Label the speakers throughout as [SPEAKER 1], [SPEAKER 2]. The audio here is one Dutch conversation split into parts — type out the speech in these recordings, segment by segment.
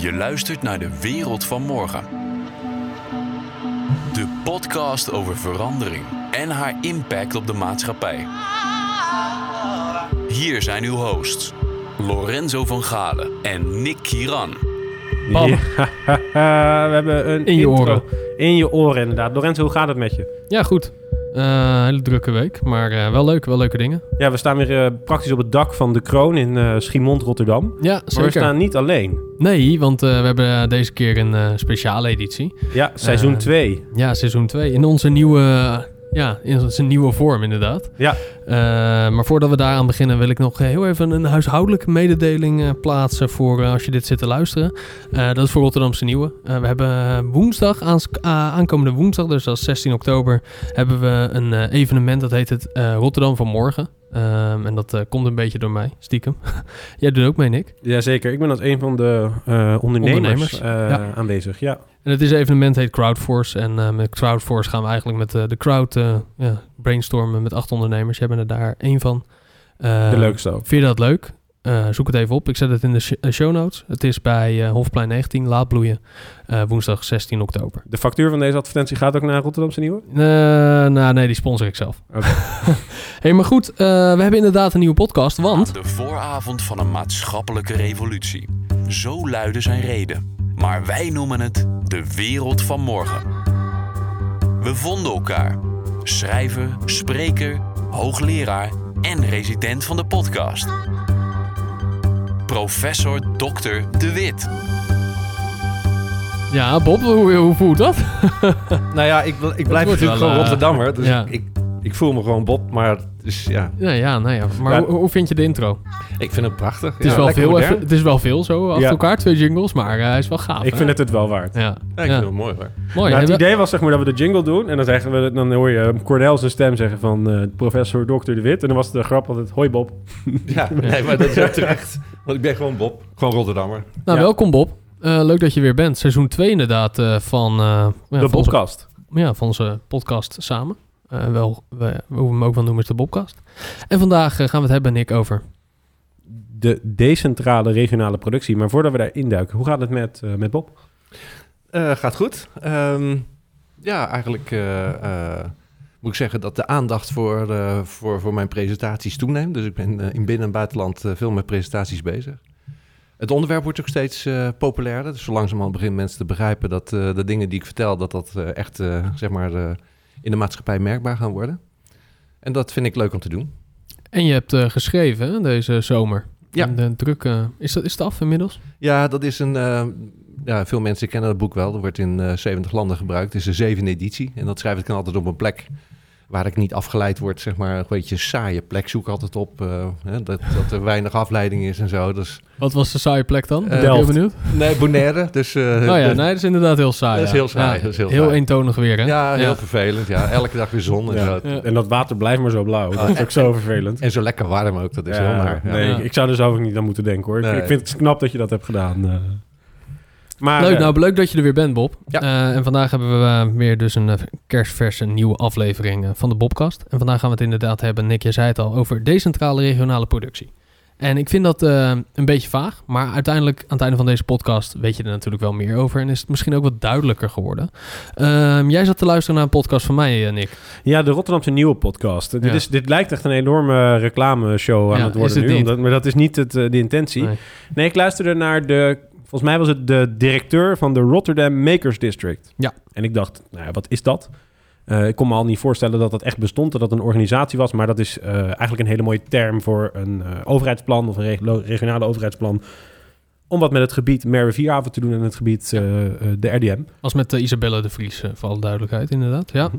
[SPEAKER 1] Je luistert naar de wereld van morgen. De podcast over verandering en haar impact op de maatschappij. Hier zijn uw hosts, Lorenzo van Galen en Nick Kiran.
[SPEAKER 2] Bam.
[SPEAKER 3] Ja, we hebben een
[SPEAKER 2] In je
[SPEAKER 3] intro.
[SPEAKER 2] oren.
[SPEAKER 3] In je oren, inderdaad. Lorenzo, hoe gaat het met je?
[SPEAKER 2] Ja, goed. Eh, hele drukke week, maar eh, wel leuk, wel leuke dingen.
[SPEAKER 3] Ja, we staan weer eh, praktisch op het dak van de Kroon in Schiemond, Rotterdam.
[SPEAKER 2] Ja,
[SPEAKER 3] Maar we staan niet alleen.
[SPEAKER 2] Nee, want we hebben deze keer een speciale editie.
[SPEAKER 3] Ja, seizoen
[SPEAKER 2] Eh,
[SPEAKER 3] 2.
[SPEAKER 2] Ja, seizoen 2. In onze nieuwe, ja, in onze nieuwe vorm inderdaad.
[SPEAKER 3] Ja.
[SPEAKER 2] Eh, maar voordat we daaraan beginnen wil ik nog heel even een huishoudelijke mededeling eh, plaatsen voor eh, als je dit zit te luisteren. Eh, dat is voor Rotterdamse Nieuwe. Eh, we hebben woensdag, aans- aankomende woensdag, dus dat is 16 oktober, hebben we een eh, evenement dat heet het eh, Rotterdam van Morgen. Ehm, en dat eh, komt een beetje door mij, stiekem. Jij doet ook mee, Nick.
[SPEAKER 3] Jazeker, ik ben als een van de eh, ondernemers,
[SPEAKER 2] Ondernemers,
[SPEAKER 3] eh,
[SPEAKER 2] ja.
[SPEAKER 3] aanwezig. Ja.
[SPEAKER 2] En het is evenement heet Crowdforce. En met Crowdforce gaan we eigenlijk met de crowd ja, brainstormen met acht ondernemers. Jij bent er daar één van.
[SPEAKER 3] De leukste ook.
[SPEAKER 2] Vind je dat leuk? Eh, zoek het even op. Ik zet het in de sh- eh, show notes. Het is bij eh, Hofplein 19, Laatbloeien. eh, woensdag 16 oktober.
[SPEAKER 3] De factuur van deze advertentie gaat ook naar Rotterdamse Nieuwe?
[SPEAKER 2] Eh, nou, nee, die sponsor ik zelf.
[SPEAKER 3] Oké.
[SPEAKER 2] hey, maar goed. eh, we hebben inderdaad een nieuwe podcast. Want
[SPEAKER 1] De vooravond van een maatschappelijke revolutie. Zo luidde zijn reden. Maar wij noemen het de wereld van morgen. We vonden elkaar. Schrijver, spreker, hoogleraar en resident van de podcast. Professor Dr. De Wit.
[SPEAKER 2] ja, Bob, hoe, hoe voelt dat?
[SPEAKER 4] Nou ja, ik, ik blijf natuurlijk
[SPEAKER 2] wel,
[SPEAKER 4] gewoon
[SPEAKER 2] eh,
[SPEAKER 4] Rotterdammer. Dus
[SPEAKER 2] ja.
[SPEAKER 4] ik, ik voel me gewoon Bob. Maar dus, ja,
[SPEAKER 2] ja, ja, nou ja. Maar
[SPEAKER 4] Ja.
[SPEAKER 2] hoe, hoe vind je de intro?
[SPEAKER 4] ik vind het prachtig.
[SPEAKER 2] Het is,
[SPEAKER 4] ja,
[SPEAKER 2] wel veel, even, het is wel veel zo achter
[SPEAKER 3] Ja.
[SPEAKER 2] elkaar, twee jingles, maar eh, hij is wel gaaf.
[SPEAKER 3] ik
[SPEAKER 2] hè?
[SPEAKER 3] vind het het wel waard.
[SPEAKER 2] Ja,
[SPEAKER 4] Ja, ik
[SPEAKER 2] ja.
[SPEAKER 4] vind het mooi hoor.
[SPEAKER 2] mooi.
[SPEAKER 3] Nou, het idee was zeg maar dat we de jingle doen en dan, zeggen we, dan hoor je Cornel zijn stem zeggen van eh, professor Dr. De Wit. En dan was de grap altijd, hoi Bob.
[SPEAKER 4] Ja, nee, maar dat is ook terecht. Want ik ben gewoon Bob. Gewoon Rotterdammer.
[SPEAKER 2] Nou,
[SPEAKER 3] Ja.
[SPEAKER 2] welkom Bob. Eh, leuk dat je weer bent. Seizoen 2 inderdaad eh, van, eh, ja,
[SPEAKER 3] de
[SPEAKER 2] van, onze,
[SPEAKER 3] podcast.
[SPEAKER 2] ja, van onze podcast samen. Eh, wel, we, hoe we hem ook wel noemen is de Bobcast. En vandaag eh, gaan we het hebben, Nick, over...
[SPEAKER 3] De decentrale regionale productie. Maar voordat we daar induiken, hoe gaat het met, eh, met Bob?
[SPEAKER 4] Eh, gaat goed. Ehm, ja, eigenlijk eh, eh, moet ik zeggen dat de aandacht voor, eh, voor, voor mijn presentaties toeneemt. Dus ik ben in binnen- en buitenland veel met presentaties bezig. Het onderwerp wordt ook steeds eh, populairder. Dus zo langzamerhand beginnen mensen te begrijpen dat eh, de dingen die ik vertel, dat dat echt eh, zeg maar, eh, in de maatschappij merkbaar gaan worden. En dat vind ik leuk om te doen.
[SPEAKER 2] En je hebt eh, geschreven hè, deze zomer.
[SPEAKER 4] Ja.
[SPEAKER 2] En De druk, eh, is, dat, is het af inmiddels?
[SPEAKER 4] Ja, dat is een. eh, ja, veel mensen kennen dat boek wel. Dat wordt in eh 70 landen gebruikt. Het is de zevende editie. En dat schrijf ik dan altijd op een plek waar ik niet afgeleid word. Zeg maar een beetje saaie plek zoek altijd op. eh, hè, dat, dat er weinig afleiding is en zo. Dus,
[SPEAKER 2] Wat was de saaie plek dan? Ben
[SPEAKER 4] Eh,
[SPEAKER 2] heel
[SPEAKER 3] Delft.
[SPEAKER 2] benieuwd.
[SPEAKER 4] nee, Bonaire. Dus, eh,
[SPEAKER 2] Oh ja, nee, dat is inderdaad heel saai.
[SPEAKER 4] Dat is heel saai,
[SPEAKER 2] Ja,
[SPEAKER 4] dat is heel
[SPEAKER 2] heel
[SPEAKER 4] saai.
[SPEAKER 2] eentonig weer, hè?
[SPEAKER 4] ja, heel
[SPEAKER 2] Ja.
[SPEAKER 4] vervelend. Ja, elke dag weer zon en
[SPEAKER 3] Ja.
[SPEAKER 4] zo.
[SPEAKER 2] Ja.
[SPEAKER 3] En dat water blijft maar zo blauw. Dat is ook zo vervelend.
[SPEAKER 4] En zo lekker warm ook. Dat is
[SPEAKER 3] Ja,
[SPEAKER 4] heel naar. Ja.
[SPEAKER 3] Nee,
[SPEAKER 2] Ja.
[SPEAKER 3] ik, ik zou er zelf ook niet aan moeten denken hoor. Ik-
[SPEAKER 4] Nee.
[SPEAKER 3] Ik vind het knap dat je dat hebt gedaan. Maar,
[SPEAKER 2] Leuk,
[SPEAKER 3] eh,
[SPEAKER 2] nou leuk dat je er weer bent, Bob.
[SPEAKER 4] Ja.
[SPEAKER 2] Eh, en vandaag hebben we eh, weer dus een kerstverse nieuwe aflevering van de Bobcast. En vandaag gaan we het inderdaad hebben, Nick, je zei het al, over decentrale regionale productie. En ik vind dat eh, een beetje vaag, maar uiteindelijk aan het einde van deze podcast weet je er natuurlijk wel meer over. En is het misschien ook wat duidelijker geworden. Ehm, jij zat te luisteren naar een podcast van mij, eh, Nick.
[SPEAKER 3] Ja, de Rotterdamse Nieuwe podcast. Dit, is, dit lijkt echt een enorme reclameshow aan
[SPEAKER 2] Ja,
[SPEAKER 3] het worden
[SPEAKER 2] het
[SPEAKER 3] nu. Omdat, maar dat is niet het, de intentie.
[SPEAKER 2] Nee.
[SPEAKER 3] Nee, ik luisterde naar de... Volgens mij was het de directeur van de Rotterdam Makers District.
[SPEAKER 2] Ja.
[SPEAKER 3] En ik dacht, nou ja, wat is dat? Eh, ik kon me al niet voorstellen dat dat echt bestond, dat dat een organisatie was. Maar dat is eh, eigenlijk een hele mooie term voor een eh, overheidsplan of een reg- regionale overheidsplan. Om wat met het gebied Merwe-Vierhaven te doen en het gebied de RDM.
[SPEAKER 2] Was met Isabelle de Vries, voor alle duidelijkheid, inderdaad. Ja.
[SPEAKER 3] Mhm.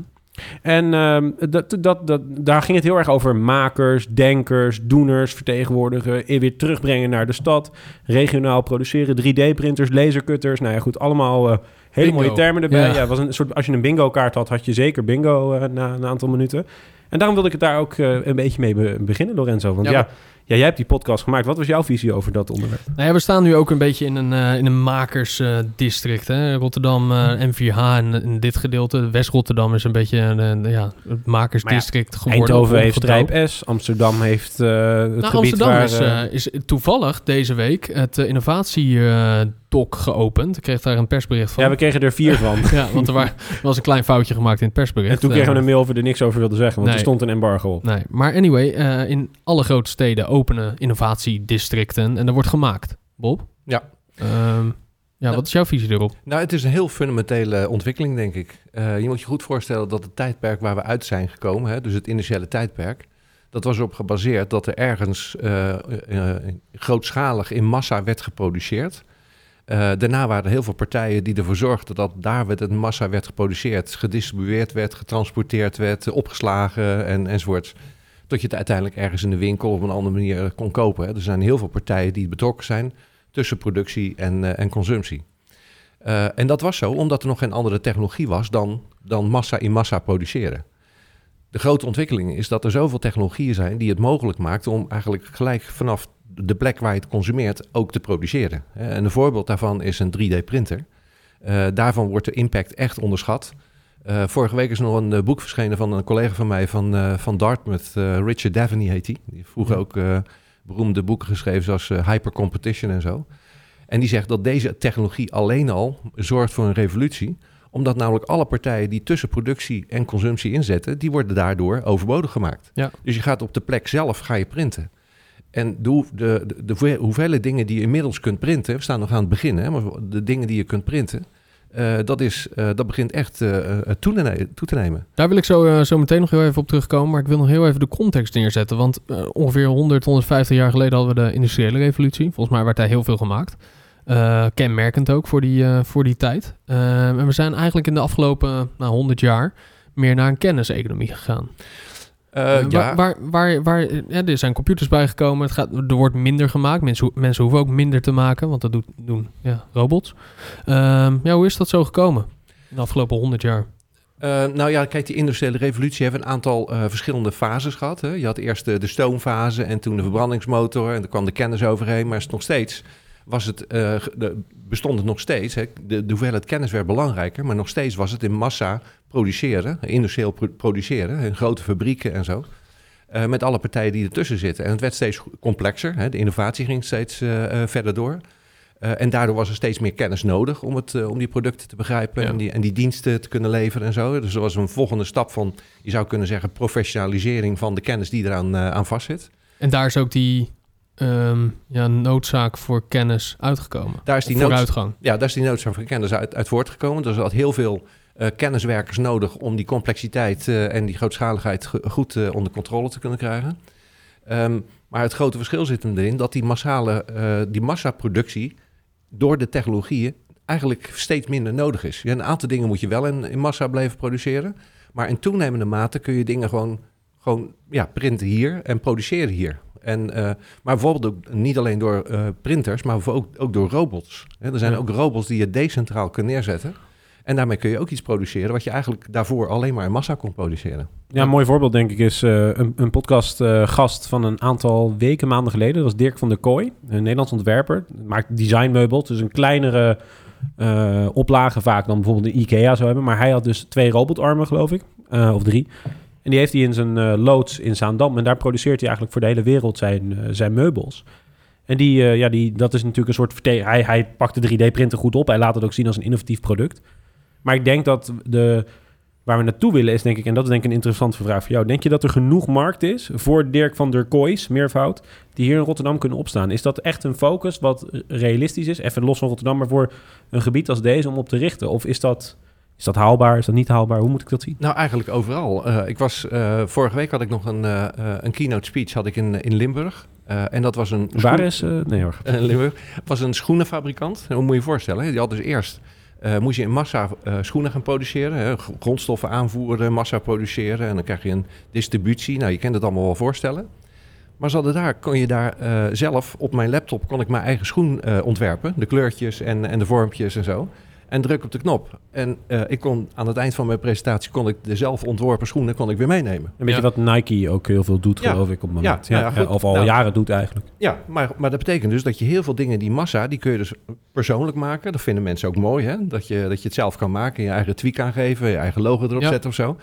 [SPEAKER 3] En ehm, dat, dat, dat, daar ging het heel erg over makers, denkers, doeners vertegenwoordigen, weer terugbrengen naar de stad, regionaal produceren, 3D-printers, lasercutters. Nou ja, goed, allemaal eh, hele
[SPEAKER 2] Bingo.
[SPEAKER 3] mooie termen erbij.
[SPEAKER 2] Ja.
[SPEAKER 3] Ja. was een soort, als je een bingo-kaart had, had je zeker bingo eh, na een aantal minuten. En daarom wilde ik het daar ook eh, een beetje mee be- beginnen, Lorenzo. Want
[SPEAKER 4] Ja,
[SPEAKER 3] Ja, jij hebt die podcast gemaakt. Wat was jouw visie over dat onderwerp?
[SPEAKER 2] Nou ja, we staan nu ook een beetje in een, eh, in een makersdistrict. hè Rotterdam, eh, M4H en in dit gedeelte. West-Rotterdam is een beetje een, eh, ja, het makersdistrict geworden.
[SPEAKER 3] Eindhoven heeft. Strijp S. Amsterdam heeft het
[SPEAKER 2] Nou,
[SPEAKER 3] gebied
[SPEAKER 2] Amsterdam
[SPEAKER 3] waar...
[SPEAKER 2] is, is toevallig deze week het uh, innovatiedoc geopend. Ik kreeg daar een persbericht van.
[SPEAKER 3] ja, we kregen er vier van.
[SPEAKER 2] Ja, want er, wa- er was een klein foutje gemaakt in het persbericht.
[SPEAKER 3] En toen kregen we een mail of we er niks over wilden zeggen, want
[SPEAKER 2] Nee.
[SPEAKER 3] er stond een embargo op.
[SPEAKER 2] Nee, maar anyway, in alle grote steden openen innovatiedistricten en er wordt gemaakt. Bob?
[SPEAKER 4] Ja.
[SPEAKER 2] Ehm, ja,
[SPEAKER 4] Nou.
[SPEAKER 2] wat is jouw visie erop?
[SPEAKER 4] Nou, het is een heel fundamentele ontwikkeling, denk ik. Eh, je moet je goed voorstellen dat het tijdperk waar we uit zijn gekomen, hè, dus het initiële tijdperk, dat was erop gebaseerd dat er ergens eh, eh, grootschalig in massa werd geproduceerd. Eh, daarna waren er heel veel partijen die ervoor zorgden dat daar werd het massa werd geproduceerd, gedistribueerd werd, getransporteerd werd, opgeslagen en, enzovoort. Tot je het uiteindelijk ergens in de winkel op een andere manier kon kopen. Er zijn heel veel partijen die betrokken zijn tussen productie en, eh, en consumptie. Eh, en dat was zo omdat er nog geen andere technologie was dan, dan massa in massa produceren. De grote ontwikkeling is dat er zoveel technologieën zijn die het mogelijk maakten om eigenlijk gelijk vanaf de plek waar je het consumeert ook te produceren. Eh, En een voorbeeld daarvan is een 3D-printer. Eh, daarvan wordt de impact echt onderschat. Eh, vorige week is nog een eh, boek verschenen van een collega van mij van, eh, van Dartmouth, Richard Daveney heet hij. Die vroeger
[SPEAKER 2] Ja.
[SPEAKER 4] ook beroemde boeken geschreven zoals Hyper Competition en zo. En die zegt dat deze technologie alleen al zorgt voor een revolutie omdat namelijk alle partijen die tussen productie en consumptie inzetten, die worden daardoor overbodig gemaakt.
[SPEAKER 2] Ja.
[SPEAKER 4] Dus je gaat op de plek zelf ga je printen. En de, de, de, de hoeveel- hoeveelheid dingen die je inmiddels kunt printen, we staan nog aan het begin, hè, maar de dingen die je kunt printen, eh, dat, is, eh, dat begint echt eh, toe, te toe te nemen.
[SPEAKER 2] Daar wil ik zo, zo meteen nog heel even op terugkomen. Maar ik wil nog heel even de context neerzetten. Want ongeveer 100, 150 jaar geleden hadden we de industriële revolutie. Volgens mij werd daar heel veel gemaakt. Kenmerkend ook voor die, voor die tijd. Eh, en we zijn eigenlijk in de afgelopen nou, 100 jaar meer naar een kenniseconomie gegaan.
[SPEAKER 4] Eh,
[SPEAKER 2] Eh,
[SPEAKER 4] ja,
[SPEAKER 2] waar, waar, waar, waar, ja, er zijn computers bijgekomen. Het gaat, er wordt minder gemaakt. Mensen, mensen hoeven ook minder te maken, want dat doet, doen ja, robots. Ehm, ja, hoe is dat zo gekomen in de afgelopen 100 jaar?
[SPEAKER 4] Eh, nou ja, kijk, die industriële revolutie heeft een aantal verschillende fases gehad. Hè. Je had eerst de, de stoomfase en toen de verbrandingsmotor en er kwam de kennis overheen. Maar is het nog steeds was het, de, bestond het nog steeds. Hè. De, de hoeveelheid kennis werd belangrijker, maar nog steeds was het in massa produceren, industrieel pro- produceren, in grote fabrieken en zo. eh, met alle partijen die ertussen zitten. En het werd steeds complexer. Hè. De innovatie ging steeds eh, eh, verder door. En daardoor was er steeds meer kennis nodig om, het, om die producten te begrijpen
[SPEAKER 2] Ja.
[SPEAKER 4] en, die, en die diensten te kunnen leveren en zo. Dus er was een volgende stap van, je zou kunnen zeggen, professionalisering van de kennis die eraan aan vastzit.
[SPEAKER 2] En daar is ook die ehm, ja, noodzaak voor kennis uitgekomen.
[SPEAKER 4] Daar is die
[SPEAKER 2] Of
[SPEAKER 4] nood-
[SPEAKER 2] vooruitgang.
[SPEAKER 4] Ja, daar is die noodzaak van kennis uit, uit voortgekomen. Dus er had heel veel eh, kenniswerkers nodig om die complexiteit eh, en die grootschaligheid go- goed eh, onder controle te kunnen krijgen. Ehm, maar het grote verschil zit hem erin dat die massale, die massaproductie door de technologieën eigenlijk steeds minder nodig is. Ja, een aantal dingen moet je wel in, in massa blijven produceren. Maar in toenemende mate kun je dingen gewoon, gewoon ja, printen hier en produceren hier. En, eh, maar bijvoorbeeld ook niet alleen door eh, printers, maar ook, ook door robots. Hè, er zijn
[SPEAKER 2] Ja.
[SPEAKER 4] ook robots die je decentraal kunt neerzetten. En daarmee kun je ook iets produceren wat je eigenlijk daarvoor alleen maar in massa kon produceren.
[SPEAKER 3] Ja, een mooi voorbeeld denk ik is eh, een, een podcastgast van een aantal weken, maanden geleden. Dat was Dirk van der Kooi, een Nederlands ontwerper. Maakt designmeubels, dus een kleinere eh, oplage vaak dan bijvoorbeeld de IKEA zou hebben. Maar hij had dus twee robotarmen, geloof ik, of drie. En die heeft hij in zijn eh, loods in Zaandam. En daar produceert hij eigenlijk voor de hele wereld zijn, eh, zijn meubels. En die, eh, ja, die, dat is natuurlijk een soort... Hij, hij pakt de 3D-printer goed op. Hij laat het ook zien als een innovatief product. Maar ik denk dat de, waar we naartoe willen is, denk ik... en dat is denk ik een interessante vraag voor jou. Denk je dat er genoeg markt is voor Dirk van der Koois, meervoud... die hier in Rotterdam kunnen opstaan? Is dat echt een focus wat realistisch is? Even los van Rotterdam, maar voor een gebied als deze om op te richten? Of is dat, is dat haalbaar? Is dat niet haalbaar? Hoe moet ik dat zien?
[SPEAKER 4] Nou, eigenlijk overal. Eh, ik was, eh, vorige week had ik nog een, eh, een keynote speech had ik in, in Limburg. En dat was een...
[SPEAKER 3] Waar is... nee hoor.
[SPEAKER 4] Limburg. was een schoenenfabrikant. En Hoe moet je je voorstellen? Die had dus eerst... moest je in massa schoenen gaan produceren. Hè? Grondstoffen aanvoeren, massa produceren. En dan krijg je een distributie. Nou, je kent het allemaal wel voorstellen. Maar ze hadden daar, kon je daar zelf op mijn laptop kon ik mijn eigen schoen ontwerpen. De kleurtjes en, en de vormpjes en zo. En druk op de knop. En eh, ik kon aan het eind van mijn presentatie kon ik de zelf ontworpen schoenen kon ik weer meenemen.
[SPEAKER 3] Een beetje
[SPEAKER 2] Ja.
[SPEAKER 3] wat Nike ook heel veel doet,
[SPEAKER 4] Ja.
[SPEAKER 3] geloof ik, op het moment.
[SPEAKER 4] ja,
[SPEAKER 3] of al
[SPEAKER 4] Nou.
[SPEAKER 3] jaren doet eigenlijk.
[SPEAKER 4] Ja, maar, maar dat betekent dus dat je heel veel dingen, die massa, die kun je dus persoonlijk maken. Dat vinden mensen ook mooi, hè? Dat je, dat je het zelf kan maken, je eigen tweak aangeven, je eigen logo erop
[SPEAKER 2] Ja.
[SPEAKER 4] zetten of zo.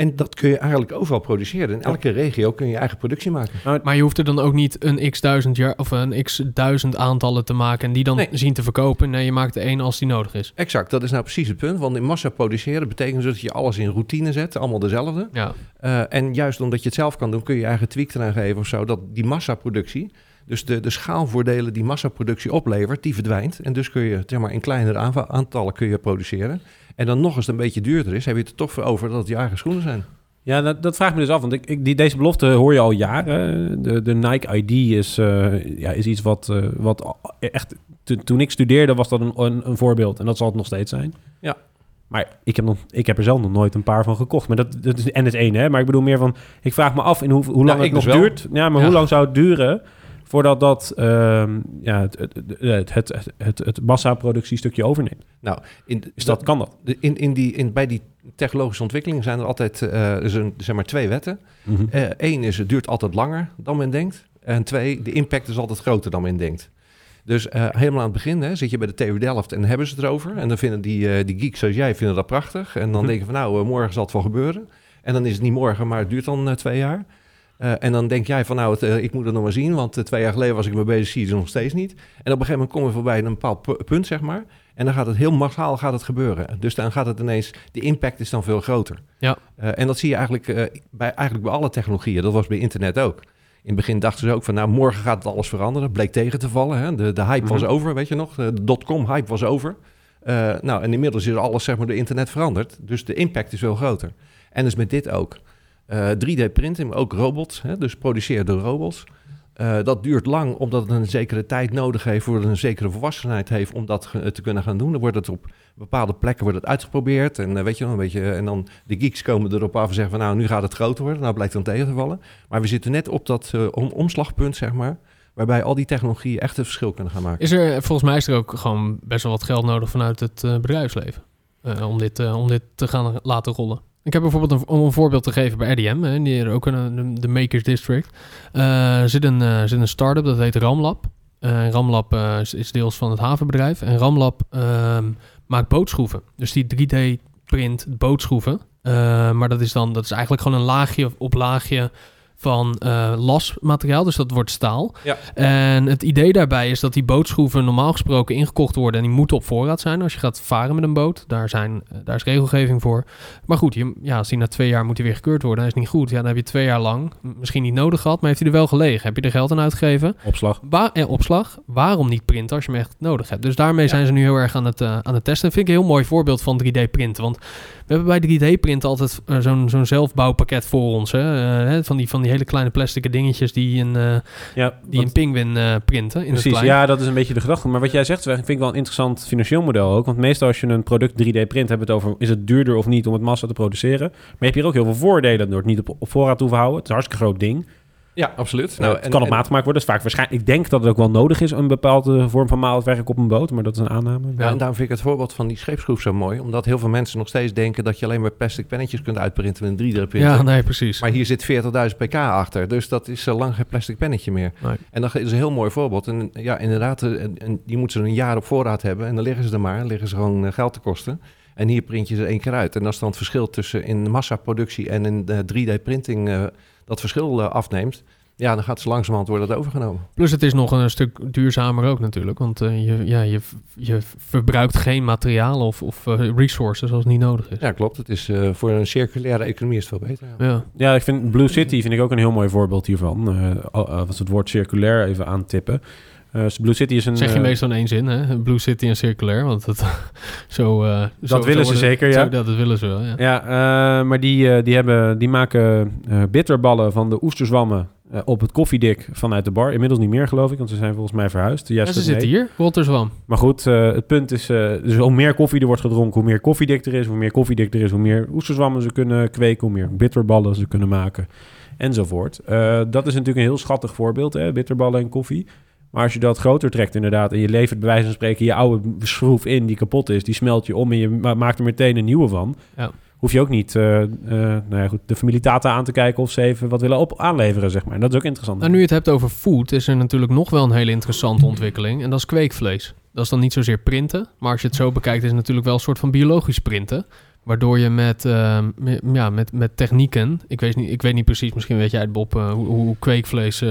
[SPEAKER 4] En dat kun je eigenlijk overal produceren. In elke regio kun je eigen productie maken.
[SPEAKER 2] Maar je hoeft er dan ook niet een x duizend jaar of een x duizend aantallen te maken en die dan
[SPEAKER 4] Nee.
[SPEAKER 2] zien te verkopen. Nee, je maakt er één als die nodig is.
[SPEAKER 4] Exact, dat is nou precies het punt. Want in massa produceren betekent dus dat je alles in routine zet, allemaal dezelfde.
[SPEAKER 2] Ja,
[SPEAKER 4] Eh, en juist omdat je het zelf kan doen, kun je je eigen tweak eraan geven of zo. Dat die massaproductie, dus de, de schaalvoordelen die massaproductie oplevert, die verdwijnt. En dus kun je zeg maar, in kleinere aantallen kun je produceren. En dan nog eens het een beetje duurder is, heb je het er toch voor over dat het je eigen schoenen zijn.
[SPEAKER 3] Ja, dat, dat vraagt me dus af. Want ik, ik, die, deze belofte hoor je al jaren. De, de Nike ID is, eh, ja, is iets wat, eh, wat echt... to- toen ik studeerde was dat een, een, een voorbeeld. En dat zal het nog steeds zijn.
[SPEAKER 4] Ja.
[SPEAKER 3] Maar ik heb, nog, ik heb er zelf nog nooit een paar van gekocht. Maar dat, dat is NS1, hè? Maar ik bedoel meer van... Ik vraag me af in hoe, hoe lang het nog
[SPEAKER 4] dus
[SPEAKER 3] duurt. Ja, maar
[SPEAKER 2] Ja.
[SPEAKER 3] hoe lang zou het duren... voordat dat ehm, ja, het, het, het, het, het, het, massaproductiestukje overneemt?
[SPEAKER 4] Nou, in,
[SPEAKER 3] Is dat, kan dat?
[SPEAKER 4] in, in die, in, bij die technologische ontwikkeling zijn er altijd eh, zijn, zeg maar twee wetten.
[SPEAKER 3] Mhm.
[SPEAKER 4] Eén is, het duurt altijd langer dan men denkt. En twee, de impact is altijd groter dan men denkt. Dus eh, helemaal aan het begin hè, zit je bij de TU Delft en hebben ze het erover. En dan vinden die, eh, die geeks zoals jij vinden dat prachtig. En dan
[SPEAKER 3] Mhm.
[SPEAKER 4] denken van nou, eh, morgen zal het wel gebeuren. En dan is het niet morgen, maar het duurt dan eh, twee jaar. Eh, en dan denk jij van nou, het, eh, ik moet het nog maar zien. Want eh, twee jaar geleden was ik me bezig, zie je het nog steeds niet. En op een gegeven moment kom je voorbij een bepaald pu- punt, zeg maar. En dan gaat het heel massaal gaat het gebeuren. Dus dan gaat het ineens, de impact is dan veel groter.
[SPEAKER 2] Ja.
[SPEAKER 4] En dat zie je eigenlijk, bij, eigenlijk bij alle technologieën. Dat was bij internet ook. In het begin dachten ze ook van, nou, morgen gaat het alles veranderen. Bleek tegen te vallen. Hè? De, de hype was
[SPEAKER 3] Mhm.
[SPEAKER 4] over, weet je nog? De dotcom-hype was over. Nou, en inmiddels is alles, zeg maar, door internet veranderd. Dus de impact is veel groter. En dus met dit ook. Eh 3D-printing, maar ook robots. Hè? Dus produceerd door robots. Eh, dat duurt lang, omdat het een zekere tijd nodig heeft... voor het een zekere volwassenheid heeft om dat ge- te kunnen gaan doen. Dan wordt het op bepaalde plekken wordt het uitgeprobeerd. En eh, weet je een beetje... En dan de geeks komen erop af en zeggen van... nou, nu gaat het groter worden. Nou, blijkt dan tegen te vallen. Maar we zitten net op dat eh, om- omslagpunt, zeg maar... waarbij al die technologieën echt een verschil kunnen gaan maken.
[SPEAKER 2] Is er, volgens mij is er ook gewoon best wel wat geld nodig vanuit het eh, bedrijfsleven. eh, om, dit, eh, om dit te gaan laten rollen. Ik heb bijvoorbeeld, een, om een voorbeeld te geven bij RDM, hè, die ook een, de, Makers District, eh, zit, een, eh, zit een start-up dat heet Ramlab. Eh, Ramlab is, is deels van het havenbedrijf. En Ramlab ehm, maakt bootschroeven. Dus die 3D-print bootschroeven. Maar dat is dan dat is eigenlijk gewoon een laagje op laagje van eh, lasmateriaal. Dus dat wordt staal.
[SPEAKER 4] Ja.
[SPEAKER 2] En het idee daarbij is dat die bootschroeven normaal gesproken ingekocht worden. En die moeten op voorraad zijn als je gaat varen met een boot. Daar, zijn, eh, daar is regelgeving voor. Maar goed, je, ja, als die na twee jaar moet die weer gekeurd worden. Dat is niet goed. Ja, dan heb je twee jaar lang misschien niet nodig gehad. Maar heeft hij er wel gelegen? Heb je er geld aan uitgegeven?
[SPEAKER 3] Opslag.
[SPEAKER 2] Waar, en opslag. Waarom niet printen als je hem echt nodig hebt? Dus daarmee
[SPEAKER 4] Ja.
[SPEAKER 2] zijn ze nu heel erg aan het, eh, aan het testen. Dat vind ik een heel mooi voorbeeld van 3D-printen. Want we hebben bij 3D-printen altijd eh, zo'n zo'n zelfbouwpakket voor ons. Hè? Eh, hè, van, die, van die hele kleine plastic dingetjes die een, eh,
[SPEAKER 3] Ja,
[SPEAKER 2] die een pinguïn eh, printen. In
[SPEAKER 3] Precies, ja, dat is een beetje de gedachte. Maar wat jij zegt, vind ik wel een interessant financieel model ook. Want meestal als je een product 3D print, hebben we het over... is het duurder of niet om het massa te produceren. Maar je hebt hier ook heel veel voordelen door het niet op, op voorraad te hoeven houden. Het is een hartstikke groot ding.
[SPEAKER 4] Ja, absoluut.
[SPEAKER 3] Nou, het kan op maat gemaakt worden. Dat is vaak waarschijnlijk... Ik denk dat het ook wel nodig is, een bepaalde vorm van maatwerk op een boot. Maar dat is een aanname.
[SPEAKER 4] Ja, en daarom vind ik het voorbeeld van die scheepsschroef zo mooi. Omdat heel veel mensen nog steeds denken dat je alleen maar plastic pennetjes kunt uitprinten met een 3D-printer.
[SPEAKER 2] Ja, nee, precies.
[SPEAKER 4] Maar hier zit 40.000 pk achter. Dus dat is al lang geen plastic pennetje meer.
[SPEAKER 2] Nee.
[SPEAKER 4] En dat is een heel mooi voorbeeld. En ja, inderdaad, eh, en, en die moeten ze een jaar op voorraad hebben. En dan liggen ze er maar. Dan liggen ze gewoon eh, geld te kosten. En hier print je ze één keer uit. En als dan het verschil tussen in massaproductie en in de 3D-printing eh, dat verschil eh, afneemt... Ja, dan gaat ze langzamerhand worden dat overgenomen.
[SPEAKER 2] Plus het is nog een stuk duurzamer ook natuurlijk. Want eh, je, ja, je, je verbruikt geen materialen of, of eh, resources als het niet nodig is.
[SPEAKER 4] Ja, klopt. Het is, eh, voor een circulaire economie is het veel beter. Ja.
[SPEAKER 2] Ja.
[SPEAKER 3] Ja, ik vind Blue City vind ik ook een heel mooi voorbeeld hiervan. Eh als we het woord circulair even aantippen. Dus Blue City is een...
[SPEAKER 2] Zeg je
[SPEAKER 3] eh,
[SPEAKER 2] meestal in één zin, hè? Blue City en circulair. Want dat, zo, eh, zo-
[SPEAKER 3] willen
[SPEAKER 2] zo
[SPEAKER 3] ze zeker, ja.
[SPEAKER 2] Zo, dat, dat willen ze wel, ja.
[SPEAKER 3] Ja, maar die, die, hebben, die maken bitterballen van de oesterzwammen op het koffiedik vanuit de bar. Inmiddels niet meer, geloof ik, want ze zijn volgens mij verhuisd.
[SPEAKER 2] Ja, ze zitten hier, Rotterswam.
[SPEAKER 3] Maar goed, het punt is, dus hoe meer koffie er wordt gedronken, hoe meer koffiedik er is. Hoe meer koffiedik er is, hoe meer oesterzwammen ze kunnen kweken, hoe meer bitterballen ze kunnen maken, enzovoort. Dat is natuurlijk een heel schattig voorbeeld, hè, bitterballen en koffie. Maar als je dat groter trekt inderdaad... en je levert bij wijze van spreken je oude schroef in die kapot is... die smelt je om en je ma- maakt er meteen een nieuwe van...
[SPEAKER 2] Ja.
[SPEAKER 3] hoef je ook niet eh, eh, nou ja, goed, de familie Tata aan te kijken... of ze even wat willen op aanleveren, zeg maar. En dat is ook interessant.
[SPEAKER 2] Nou, nu je het hebt over food, is er natuurlijk nog wel een hele interessante ontwikkeling. En dat is kweekvlees. Dat is dan niet zozeer printen. Maar als je het zo bekijkt, is het natuurlijk wel een soort van biologisch printen. Waardoor je met, eh, me- ja, met, met technieken. Ik weet, niet, ik weet niet precies, misschien weet jij het, Bob, eh, hoe, hoe kweekvlees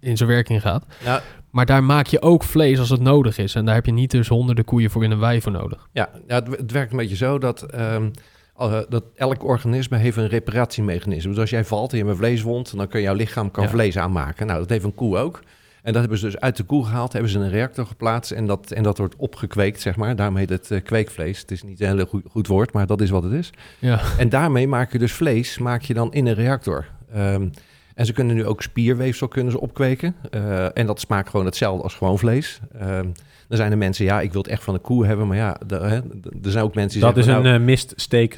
[SPEAKER 2] in zijn werking gaat.
[SPEAKER 4] Ja,
[SPEAKER 2] Maar daar maak je ook vlees als het nodig is. En daar heb je niet dus honderden koeien voor in een wei voor nodig.
[SPEAKER 4] Ja, het, werkt een beetje zo dat, ehm, eh, dat elk organisme heeft een reparatiemechanisme. Dus als jij valt en je hebt een vleeswond, dan kan jouw lichaam kan
[SPEAKER 2] Ja.
[SPEAKER 4] vlees aanmaken. Nou, dat heeft een koe ook. En dat hebben ze dus uit de koe gehaald, hebben ze in een reactor geplaatst en dat, en dat wordt opgekweekt, zeg maar. Daarom heet het eh, kweekvlees. Het is niet een heel goed, goed woord, maar dat is wat het is.
[SPEAKER 2] Ja,
[SPEAKER 4] En daarmee maak je dus vlees, maak je dan in een reactor. Ehm, en ze kunnen nu ook spierweefsel kunnen ze opkweken. Eh, en dat smaakt gewoon hetzelfde als gewoon vlees. Ehm, dan zijn er mensen, ja, ik wil het echt van de koe hebben. Maar ja, de- hè, d- er zijn ook mensen die
[SPEAKER 3] dat is een
[SPEAKER 4] nou,
[SPEAKER 3] eh,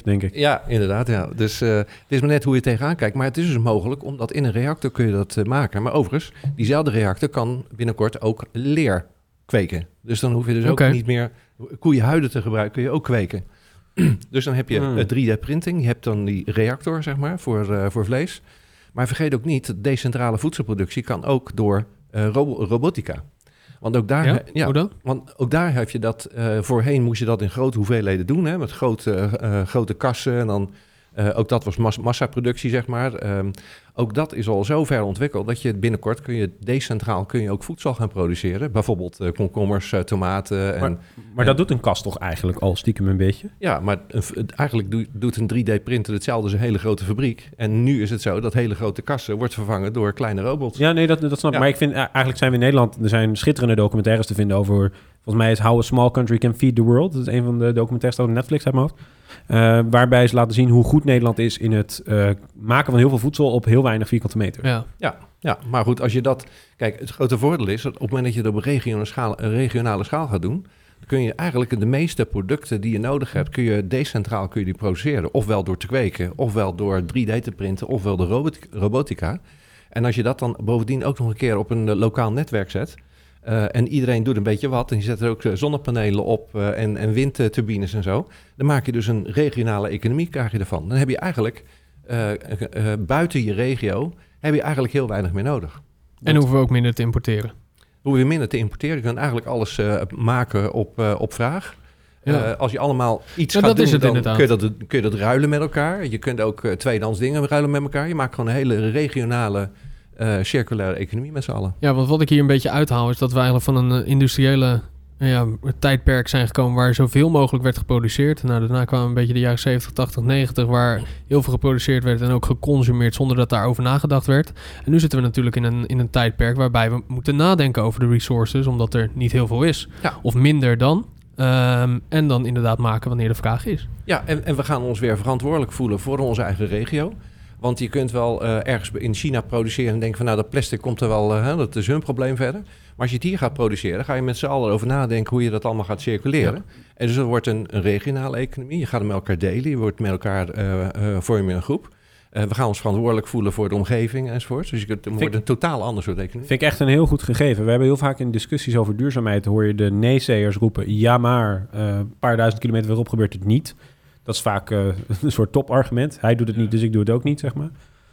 [SPEAKER 3] denk ik.
[SPEAKER 4] ja, inderdaad. Ja. Dus eh, het is maar net hoe je tegenaan kijkt. Maar het is dus mogelijk, omdat in een reactor kun je dat maken. Maar overigens, diezelfde reactor kan binnenkort ook leer kweken. Dus dan hoef je dus ook niet meer koeienhuiden te gebruiken, kun je ook kweken. dus dan heb je
[SPEAKER 3] Hmm.
[SPEAKER 4] eh, 3D-printing. Je hebt dan die reactor, zeg maar, voor, eh, voor vlees. Maar vergeet ook niet, decentrale voedselproductie kan ook door eh, robo- robotica. Want ook daar,
[SPEAKER 2] ja?
[SPEAKER 4] ja,
[SPEAKER 2] hoe dan?
[SPEAKER 4] want ook daar heb je dat, eh, voorheen moest je dat in grote hoeveelheden doen, hè, met grote, eh, grote kassen. En dan, eh, ook dat was mas- massaproductie, zeg maar. Ehm, ook dat is al zo ver ontwikkeld dat je binnenkort kun je decentraal kun je ook voedsel gaan produceren. Bijvoorbeeld eh, komkommers, eh, tomaten. En,
[SPEAKER 3] Maar- Maar dat doet een kast toch eigenlijk al stiekem een beetje?
[SPEAKER 4] ja, maar een eigenlijk doet- doet een 3D-printer hetzelfde als een hele grote fabriek. En nu is het zo dat hele grote kassen wordt vervangen door kleine robots.
[SPEAKER 3] Ja, nee, dat, dat snap ik.
[SPEAKER 4] Ja.
[SPEAKER 3] Maar ik vind, eigenlijk zijn we in Nederland... Er zijn schitterende documentaires te vinden over... Volgens mij is How a Small Country Can Feed the World. Dat is een van de documentaires op Netflix uit mijn hoofd. Eh, waarbij ze laten zien hoe goed Nederland is in het eh, maken van heel veel voedsel op heel weinig vierkante meter.
[SPEAKER 2] Ja.
[SPEAKER 4] Ja, maar goed, als je dat... Kijk, het grote voordeel is dat op het moment dat je dat op regionale schaal, een regionale schaal gaat doen... dan kun je eigenlijk de meeste producten die je nodig hebt... kun je decentraal kun je die produceren. Ofwel door te kweken, ofwel door 3D te printen, ofwel door robot- robotica. En als je dat dan bovendien ook nog een keer op een eh, lokaal netwerk zet... eh, en iedereen doet een beetje wat en je zet er ook eh, zonnepanelen op eh, en, en windturbines en zo... dan maak je dus een regionale economie krijg je ervan. Dan heb je eigenlijk buiten je regio heb je eigenlijk heel weinig meer nodig.
[SPEAKER 2] En hoeven we ook minder te importeren.
[SPEAKER 4] Hoe je minder te importeren, je kan eigenlijk alles maken op, op vraag.
[SPEAKER 2] Ja.
[SPEAKER 4] Als je allemaal iets
[SPEAKER 2] Ja,
[SPEAKER 4] gaat
[SPEAKER 2] dat
[SPEAKER 4] doen,
[SPEAKER 2] is het
[SPEAKER 4] dan kun je, dat, kun je dat ruilen met elkaar. Je kunt ook tweedehands dingen ruilen met elkaar. Je maakt gewoon een hele regionale uh, circulaire economie met z'n allen.
[SPEAKER 2] Ja, want wat ik hier een beetje uithaal is dat we eigenlijk van een uh, industriële ja, tijdperk zijn gekomen waar zoveel mogelijk werd geproduceerd. Nou, daarna kwamen een beetje de jaren 70, 80, 90, waar heel veel geproduceerd werd en ook geconsumeerd zonder dat daarover nagedacht werd. En nu zitten we natuurlijk in een, in een tijdperk waarbij we moeten nadenken over de resources, omdat er niet heel veel is.
[SPEAKER 4] Ja.
[SPEAKER 2] Of minder dan. Um, en dan inderdaad maken wanneer de vraag is.
[SPEAKER 4] Ja, en, en we gaan ons weer verantwoordelijk voelen voor onze eigen regio. Want je kunt wel uh, ergens in China produceren en denken van nou dat plastic komt er wel, uh, dat is hun probleem verder. Maar als je het hier gaat produceren, ga je met z'n allen over nadenken hoe je dat allemaal gaat circuleren. Ja. En dus het wordt een, een, regionale economie. Je gaat het met elkaar delen, je wordt met elkaar, uh, vorm je een groep. We gaan ons verantwoordelijk voelen voor de omgeving enzovoort. Dus je kunt, het wordt een totaal ander soort economie.
[SPEAKER 3] Vind ik echt een heel goed gegeven. We hebben heel vaak in discussies over duurzaamheid... hoor je de neezeers roepen... ja, maar een paar duizend kilometer verderop gebeurt het niet. Dat is vaak uh, een soort topargument. Hij doet het niet, dus ik doe het ook niet, zeg maar.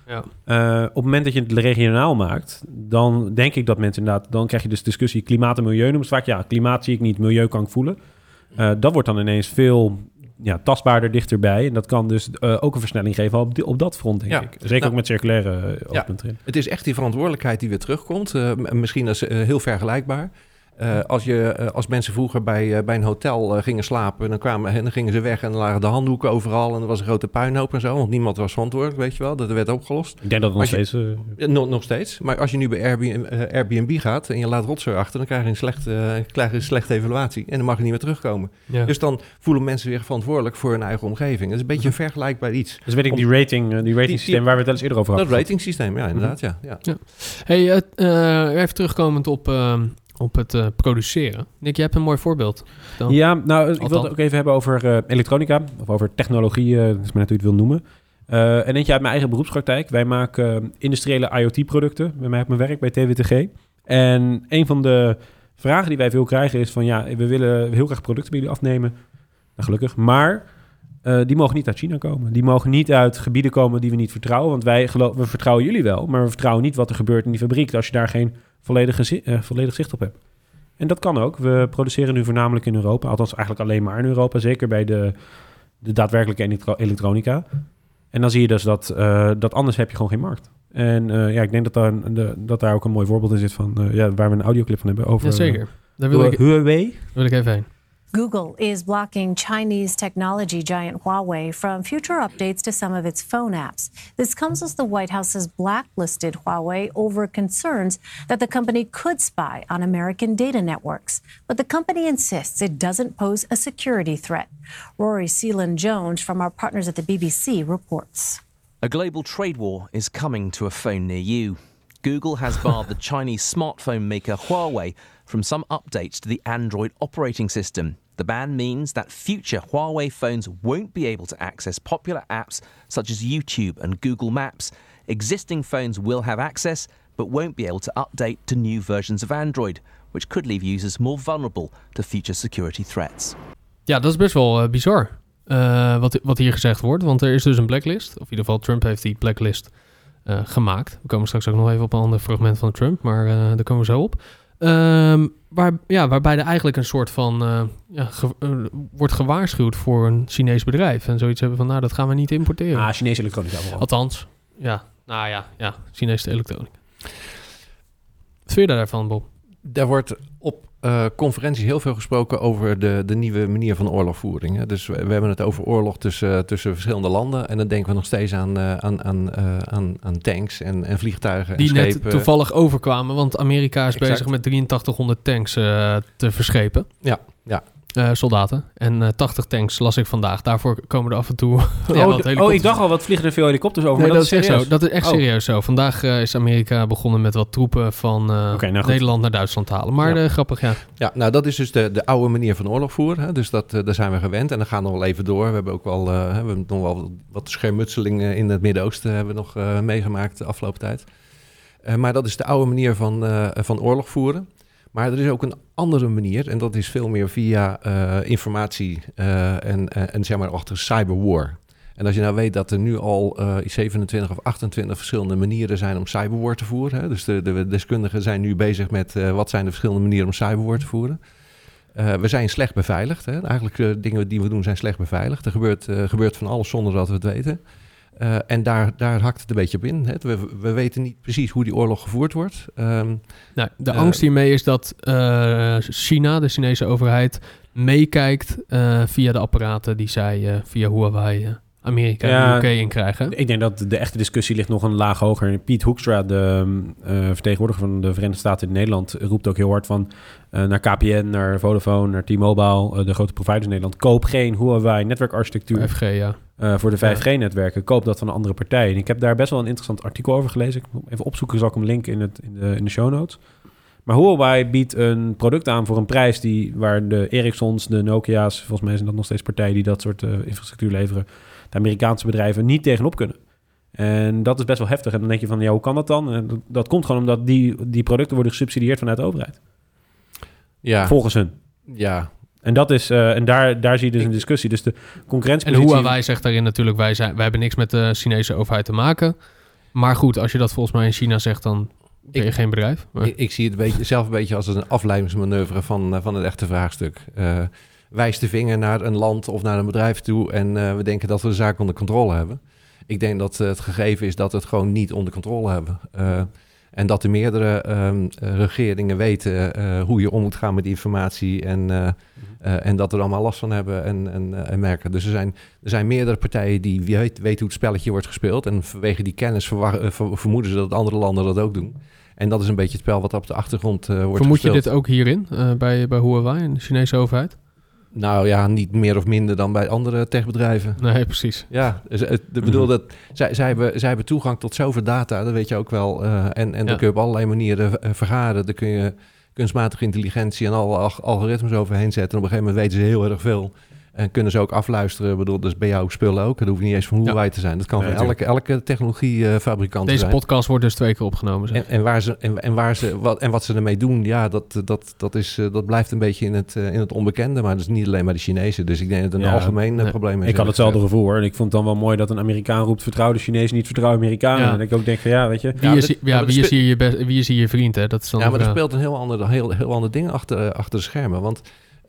[SPEAKER 2] Ja.
[SPEAKER 3] Uh, op het moment dat je het regionaal maakt... dan denk ik dat mensen inderdaad... dan krijg je dus discussie klimaat en milieu. Noemen vaak, ja, klimaat zie ik niet, milieu kan ik voelen. Uh, dat wordt dan ineens veel ja, tastbaarder dichterbij. En dat kan dus uh, ook een versnelling geven op, die, op dat front, denk
[SPEAKER 4] ja.
[SPEAKER 3] ik. Zeker nou, ook met circulaire uh,
[SPEAKER 4] ja. Het is echt die verantwoordelijkheid die weer terugkomt. Uh, misschien is heel vergelijkbaar. Uh, als, je, uh, als mensen vroeger bij, uh, bij een hotel gingen slapen, dan, kwamen, en dan gingen ze weg en dan lagen de handdoeken overal en er was een grote puinhoop en zo, want niemand was verantwoordelijk, weet je wel. Dat werd opgelost.
[SPEAKER 3] Ik denk dat het nog
[SPEAKER 4] je,
[SPEAKER 3] steeds...
[SPEAKER 4] Nog, nog steeds. Maar als je nu bij Airbnb, Airbnb gaat en je laat rotzooi achter, dan krijg je, een slechte, krijg je een slechte evaluatie en dan mag je niet meer terugkomen.
[SPEAKER 2] Ja.
[SPEAKER 4] Dus dan voelen mensen zich verantwoordelijk voor hun eigen omgeving. Dat is een beetje een vergelijkbaar iets.
[SPEAKER 3] Dus weet ik, die rating, die rating systeem waar we het wel eens eerder over
[SPEAKER 4] hadden. Dat rating systeem, ja, inderdaad, ja. ja.
[SPEAKER 2] ja. Hey, uh, even terugkomend op op het uh, produceren. Nick, je hebt een mooi voorbeeld.
[SPEAKER 3] Dan. Ja, nou, ik wil het ook even hebben over uh, elektronica, of over technologie, uh, dat is maar net hoe je het wil noemen. Uh, en eentje uit mijn eigen beroepspraktijk. Wij maken industriële IoT-producten bij mij op mijn werk bij TWTG. En een van de vragen die wij veel krijgen is van... ja, we willen heel graag producten bij jullie afnemen. Nou, gelukkig. Maar eh, die mogen niet uit China komen. Die mogen niet uit gebieden komen die we niet vertrouwen. Want wij geloof, we vertrouwen jullie wel, maar we vertrouwen niet wat er gebeurt in die fabriek... als je daar geen volledige, zi- eh, volledig zicht op hebt. En dat kan ook. We produceren nu voornamelijk in Europa. Althans, eigenlijk alleen maar in Europa. Zeker bij de, de daadwerkelijke elektro- elektronica. En dan zie je dus dat, eh, dat anders heb je gewoon geen markt. En eh, ja, ik denk dat daar, de, dat daar ook een mooi voorbeeld in zit van... ja, waar we een audioclip van hebben over...
[SPEAKER 2] Jazeker. Daar wil ik,
[SPEAKER 3] Huawei.
[SPEAKER 2] wil ik even heen.
[SPEAKER 5] Google is blocking Chinese technology giant Huawei from future updates to some of its phone apps. This comes as the White House has blacklisted Huawei over concerns that the company could spy on American data networks. But the company insists it doesn't pose a security threat. Rory Seelan Jones from our partners at the BBC reports.
[SPEAKER 6] A global trade war is coming to a phone near you. Google has barred the Chinese smartphone maker Huawei from some updates to the Android operating system. The ban means that future Huawei phones won't be able to access popular apps such as YouTube and Google Maps. Existing phones will have access, but won't be able to update to new versions of Android, which could leave users more vulnerable to future security threats.
[SPEAKER 2] Ja, dat is best wel eh, bizar. eh, wat, wat hier gezegd wordt. Want er is dus een blacklist. Of in ieder geval, Trump heeft die blacklist eh, gemaakt. We komen straks ook nog even op een ander fragment van Trump. Maar daar komen we zo op. Ehm, waar, ja, waarbij er eigenlijk een soort van... eh, ja, ge- eh, wordt gewaarschuwd voor een Chinees bedrijf. En zoiets hebben van, nou, dat gaan we niet importeren.
[SPEAKER 3] Ah, Chinese elektronica vooral.
[SPEAKER 2] Althans, ja. Nou ja, ja. Chinese elektronica. Wat vind je daarvan, Bob?
[SPEAKER 4] Daar wordt eh, conferenties heel veel gesproken over de, de nieuwe manier van oorlogvoering. Hè. Dus we, we hebben het over oorlog tussen, tussen verschillende landen. En dan denken we nog steeds aan, eh, aan, aan, eh, aan, aan tanks en, en vliegtuigen
[SPEAKER 2] Die
[SPEAKER 4] en
[SPEAKER 2] net
[SPEAKER 4] schepen.
[SPEAKER 2] toevallig overkwamen. Want Amerika is
[SPEAKER 4] Exact.
[SPEAKER 2] bezig met 8300 tanks eh, te verschepen.
[SPEAKER 4] Ja, ja.
[SPEAKER 2] Eh, soldaten. En eh 80 tanks las ik vandaag. Daarvoor komen er af en toe... ja, wat
[SPEAKER 3] oh, oh, ik dacht al, wat vliegen er veel helikopters over.
[SPEAKER 2] Nee,
[SPEAKER 3] maar
[SPEAKER 2] dat, is echt
[SPEAKER 3] serieus.
[SPEAKER 2] zo. Dat is echt
[SPEAKER 3] Oh.
[SPEAKER 2] serieus zo. Vandaag eh, is Amerika begonnen met wat troepen van eh,
[SPEAKER 3] nou.
[SPEAKER 2] Nederland naar Duitsland te halen. Maar
[SPEAKER 4] Ja.
[SPEAKER 2] eh, grappig, ja.
[SPEAKER 4] Ja, nou dat is dus de, de oude manier van oorlog voeren. Hè? Dus dat, eh, daar zijn we gewend en dat gaat nog wel even door. We hebben ook wel, eh, we hebben nog wel wat schermutselingen in het Midden-Oosten hebben we nog eh, meegemaakt de afgelopen tijd. Eh, maar dat is de oude manier van, eh, van oorlog voeren. Maar er is ook een andere manier en dat is veel meer via eh, informatie eh, en, en, en zeg maar achter cyberwar. En als je nou weet dat er nu al eh 27 of 28 verschillende manieren zijn om cyberwar te voeren. Hè? Dus de, de deskundigen zijn nu bezig met eh, wat zijn de verschillende manieren om cyberwar te voeren. Eh, we zijn slecht beveiligd. Hè? Eigenlijk de dingen die we doen zijn slecht beveiligd. Er gebeurt, eh, gebeurt van alles zonder dat we het weten. Eh, en daar, daar hakt het een beetje op in. Hè? We, we weten niet precies hoe die oorlog gevoerd wordt. Ehm,
[SPEAKER 2] Nou, de
[SPEAKER 4] Eh,
[SPEAKER 2] angst hiermee is dat eh, China, de Chinese overheid, meekijkt eh, via de apparaten die zij eh, via Huawei Amerika
[SPEAKER 3] Ja.
[SPEAKER 2] en UK in krijgen.
[SPEAKER 3] Ik denk dat de echte discussie ligt nog een laag hoger. Piet Hoekstra, de eh, vertegenwoordiger van de Verenigde Staten in Nederland, roept ook heel hard van eh, naar KPN, naar Vodafone, naar T-Mobile, de grote providers in Nederland. Koop geen Huawei netwerkarchitectuur
[SPEAKER 2] 5G, ja.
[SPEAKER 3] Eh, voor de 5G-netwerken. Koop dat van een andere partij. En ik heb daar best wel een interessant artikel over gelezen. Ik moet even opzoeken, zal ik hem linken in, het, in, de, in de show notes. Maar Huawei biedt een product aan voor een prijs die, waar de Ericssons, de Nokia's, volgens mij zijn dat nog steeds partijen die dat soort eh, infrastructuur leveren, de Amerikaanse bedrijven niet tegenop kunnen. En dat is best wel heftig. En dan denk je van, ja, hoe kan dat dan? En dat, dat komt gewoon omdat die, die producten worden gesubsidieerd vanuit de overheid.
[SPEAKER 4] ja,
[SPEAKER 3] Volgens hun.
[SPEAKER 4] ja,
[SPEAKER 3] En, dat is, eh, en daar, daar zie je dus een discussie. Dus de
[SPEAKER 2] En
[SPEAKER 3] concurrentiepositie...
[SPEAKER 2] Huawei zegt daarin natuurlijk, wij, zijn, wij hebben niks met de Chinese overheid te maken. Maar goed, als je dat volgens mij in China zegt, dan ben je
[SPEAKER 4] Ik-
[SPEAKER 2] geen bedrijf. Maar-
[SPEAKER 4] Ik, ik zie het een beetje, zelf een beetje als een afleidingsmanoeuvre van, eh, van het echte vraagstuk. Eh wijs de vinger naar een land of naar een bedrijf toe en eh, we denken dat we de zaak onder controle hebben. Ik denk dat het gegeven is dat we het gewoon niet onder controle hebben. En dat de meerdere ehm, eh, regeringen weten eh, hoe je om moet gaan met informatie en, eh, eh, en dat er allemaal last van hebben en, en, en merken. Dus er zijn, er zijn meerdere partijen die weten weten hoe het spelletje wordt gespeeld en vanwege die kennis vermoeden ze dat andere landen dat ook doen. En dat is een beetje het spel wat op de achtergrond wordt
[SPEAKER 2] Vermoed je
[SPEAKER 4] gespeeld.
[SPEAKER 2] dit ook hierin, bij, bij Huawei en de Chinese overheid?
[SPEAKER 4] Nou ja, niet meer of minder dan bij andere techbedrijven.
[SPEAKER 2] Nee, precies.
[SPEAKER 4] Ja, dus, ik bedoel dat zij, zij, hebben, zij hebben toegang tot zoveel data, dat weet je ook wel. eh, en en
[SPEAKER 2] Ja.
[SPEAKER 4] dan kun je op allerlei manieren eh, vergaren. Daar kun je kunstmatige intelligentie en alle alg- algoritmes overheen zetten. En op een gegeven moment weten ze heel erg veel. En kunnen ze ook afluisteren. Ik bedoel, dus bij jou spullen ook. Dat hoeft niet eens van Huawei te zijn. Dat kan
[SPEAKER 3] Nee,
[SPEAKER 4] van elke, elke technologiefabrikant
[SPEAKER 2] Deze
[SPEAKER 4] zijn.
[SPEAKER 2] podcast wordt dus twee keer opgenomen. zeg.
[SPEAKER 4] En, en, waar ze, en, en, waar ze, wat, en wat ze ermee doen, ja, dat, dat, dat, is, eh, dat blijft een beetje in het, eh, in het onbekende. Maar dat is niet alleen maar de Chinezen. Dus ik denk dat het een
[SPEAKER 3] Ja,
[SPEAKER 4] algemeen eh,
[SPEAKER 2] nee.
[SPEAKER 4] probleem is.
[SPEAKER 3] Ik had hetzelfde
[SPEAKER 4] gezegd.
[SPEAKER 3] gevoel hoor. En ik vond het dan wel mooi dat een Amerikaan roept: vertrouw de Chinezen, niet vertrouw Amerikanen.
[SPEAKER 2] Ja.
[SPEAKER 3] En ik ook denk van ja, weet je.
[SPEAKER 2] Wie,
[SPEAKER 4] Ja,
[SPEAKER 2] is, ja, wie, is hier je best, wie is hier je vriend, hè? Dat is dan
[SPEAKER 4] Ja, maar er speelt een heel ander, heel, heel ander ding achter, achter de schermen. Want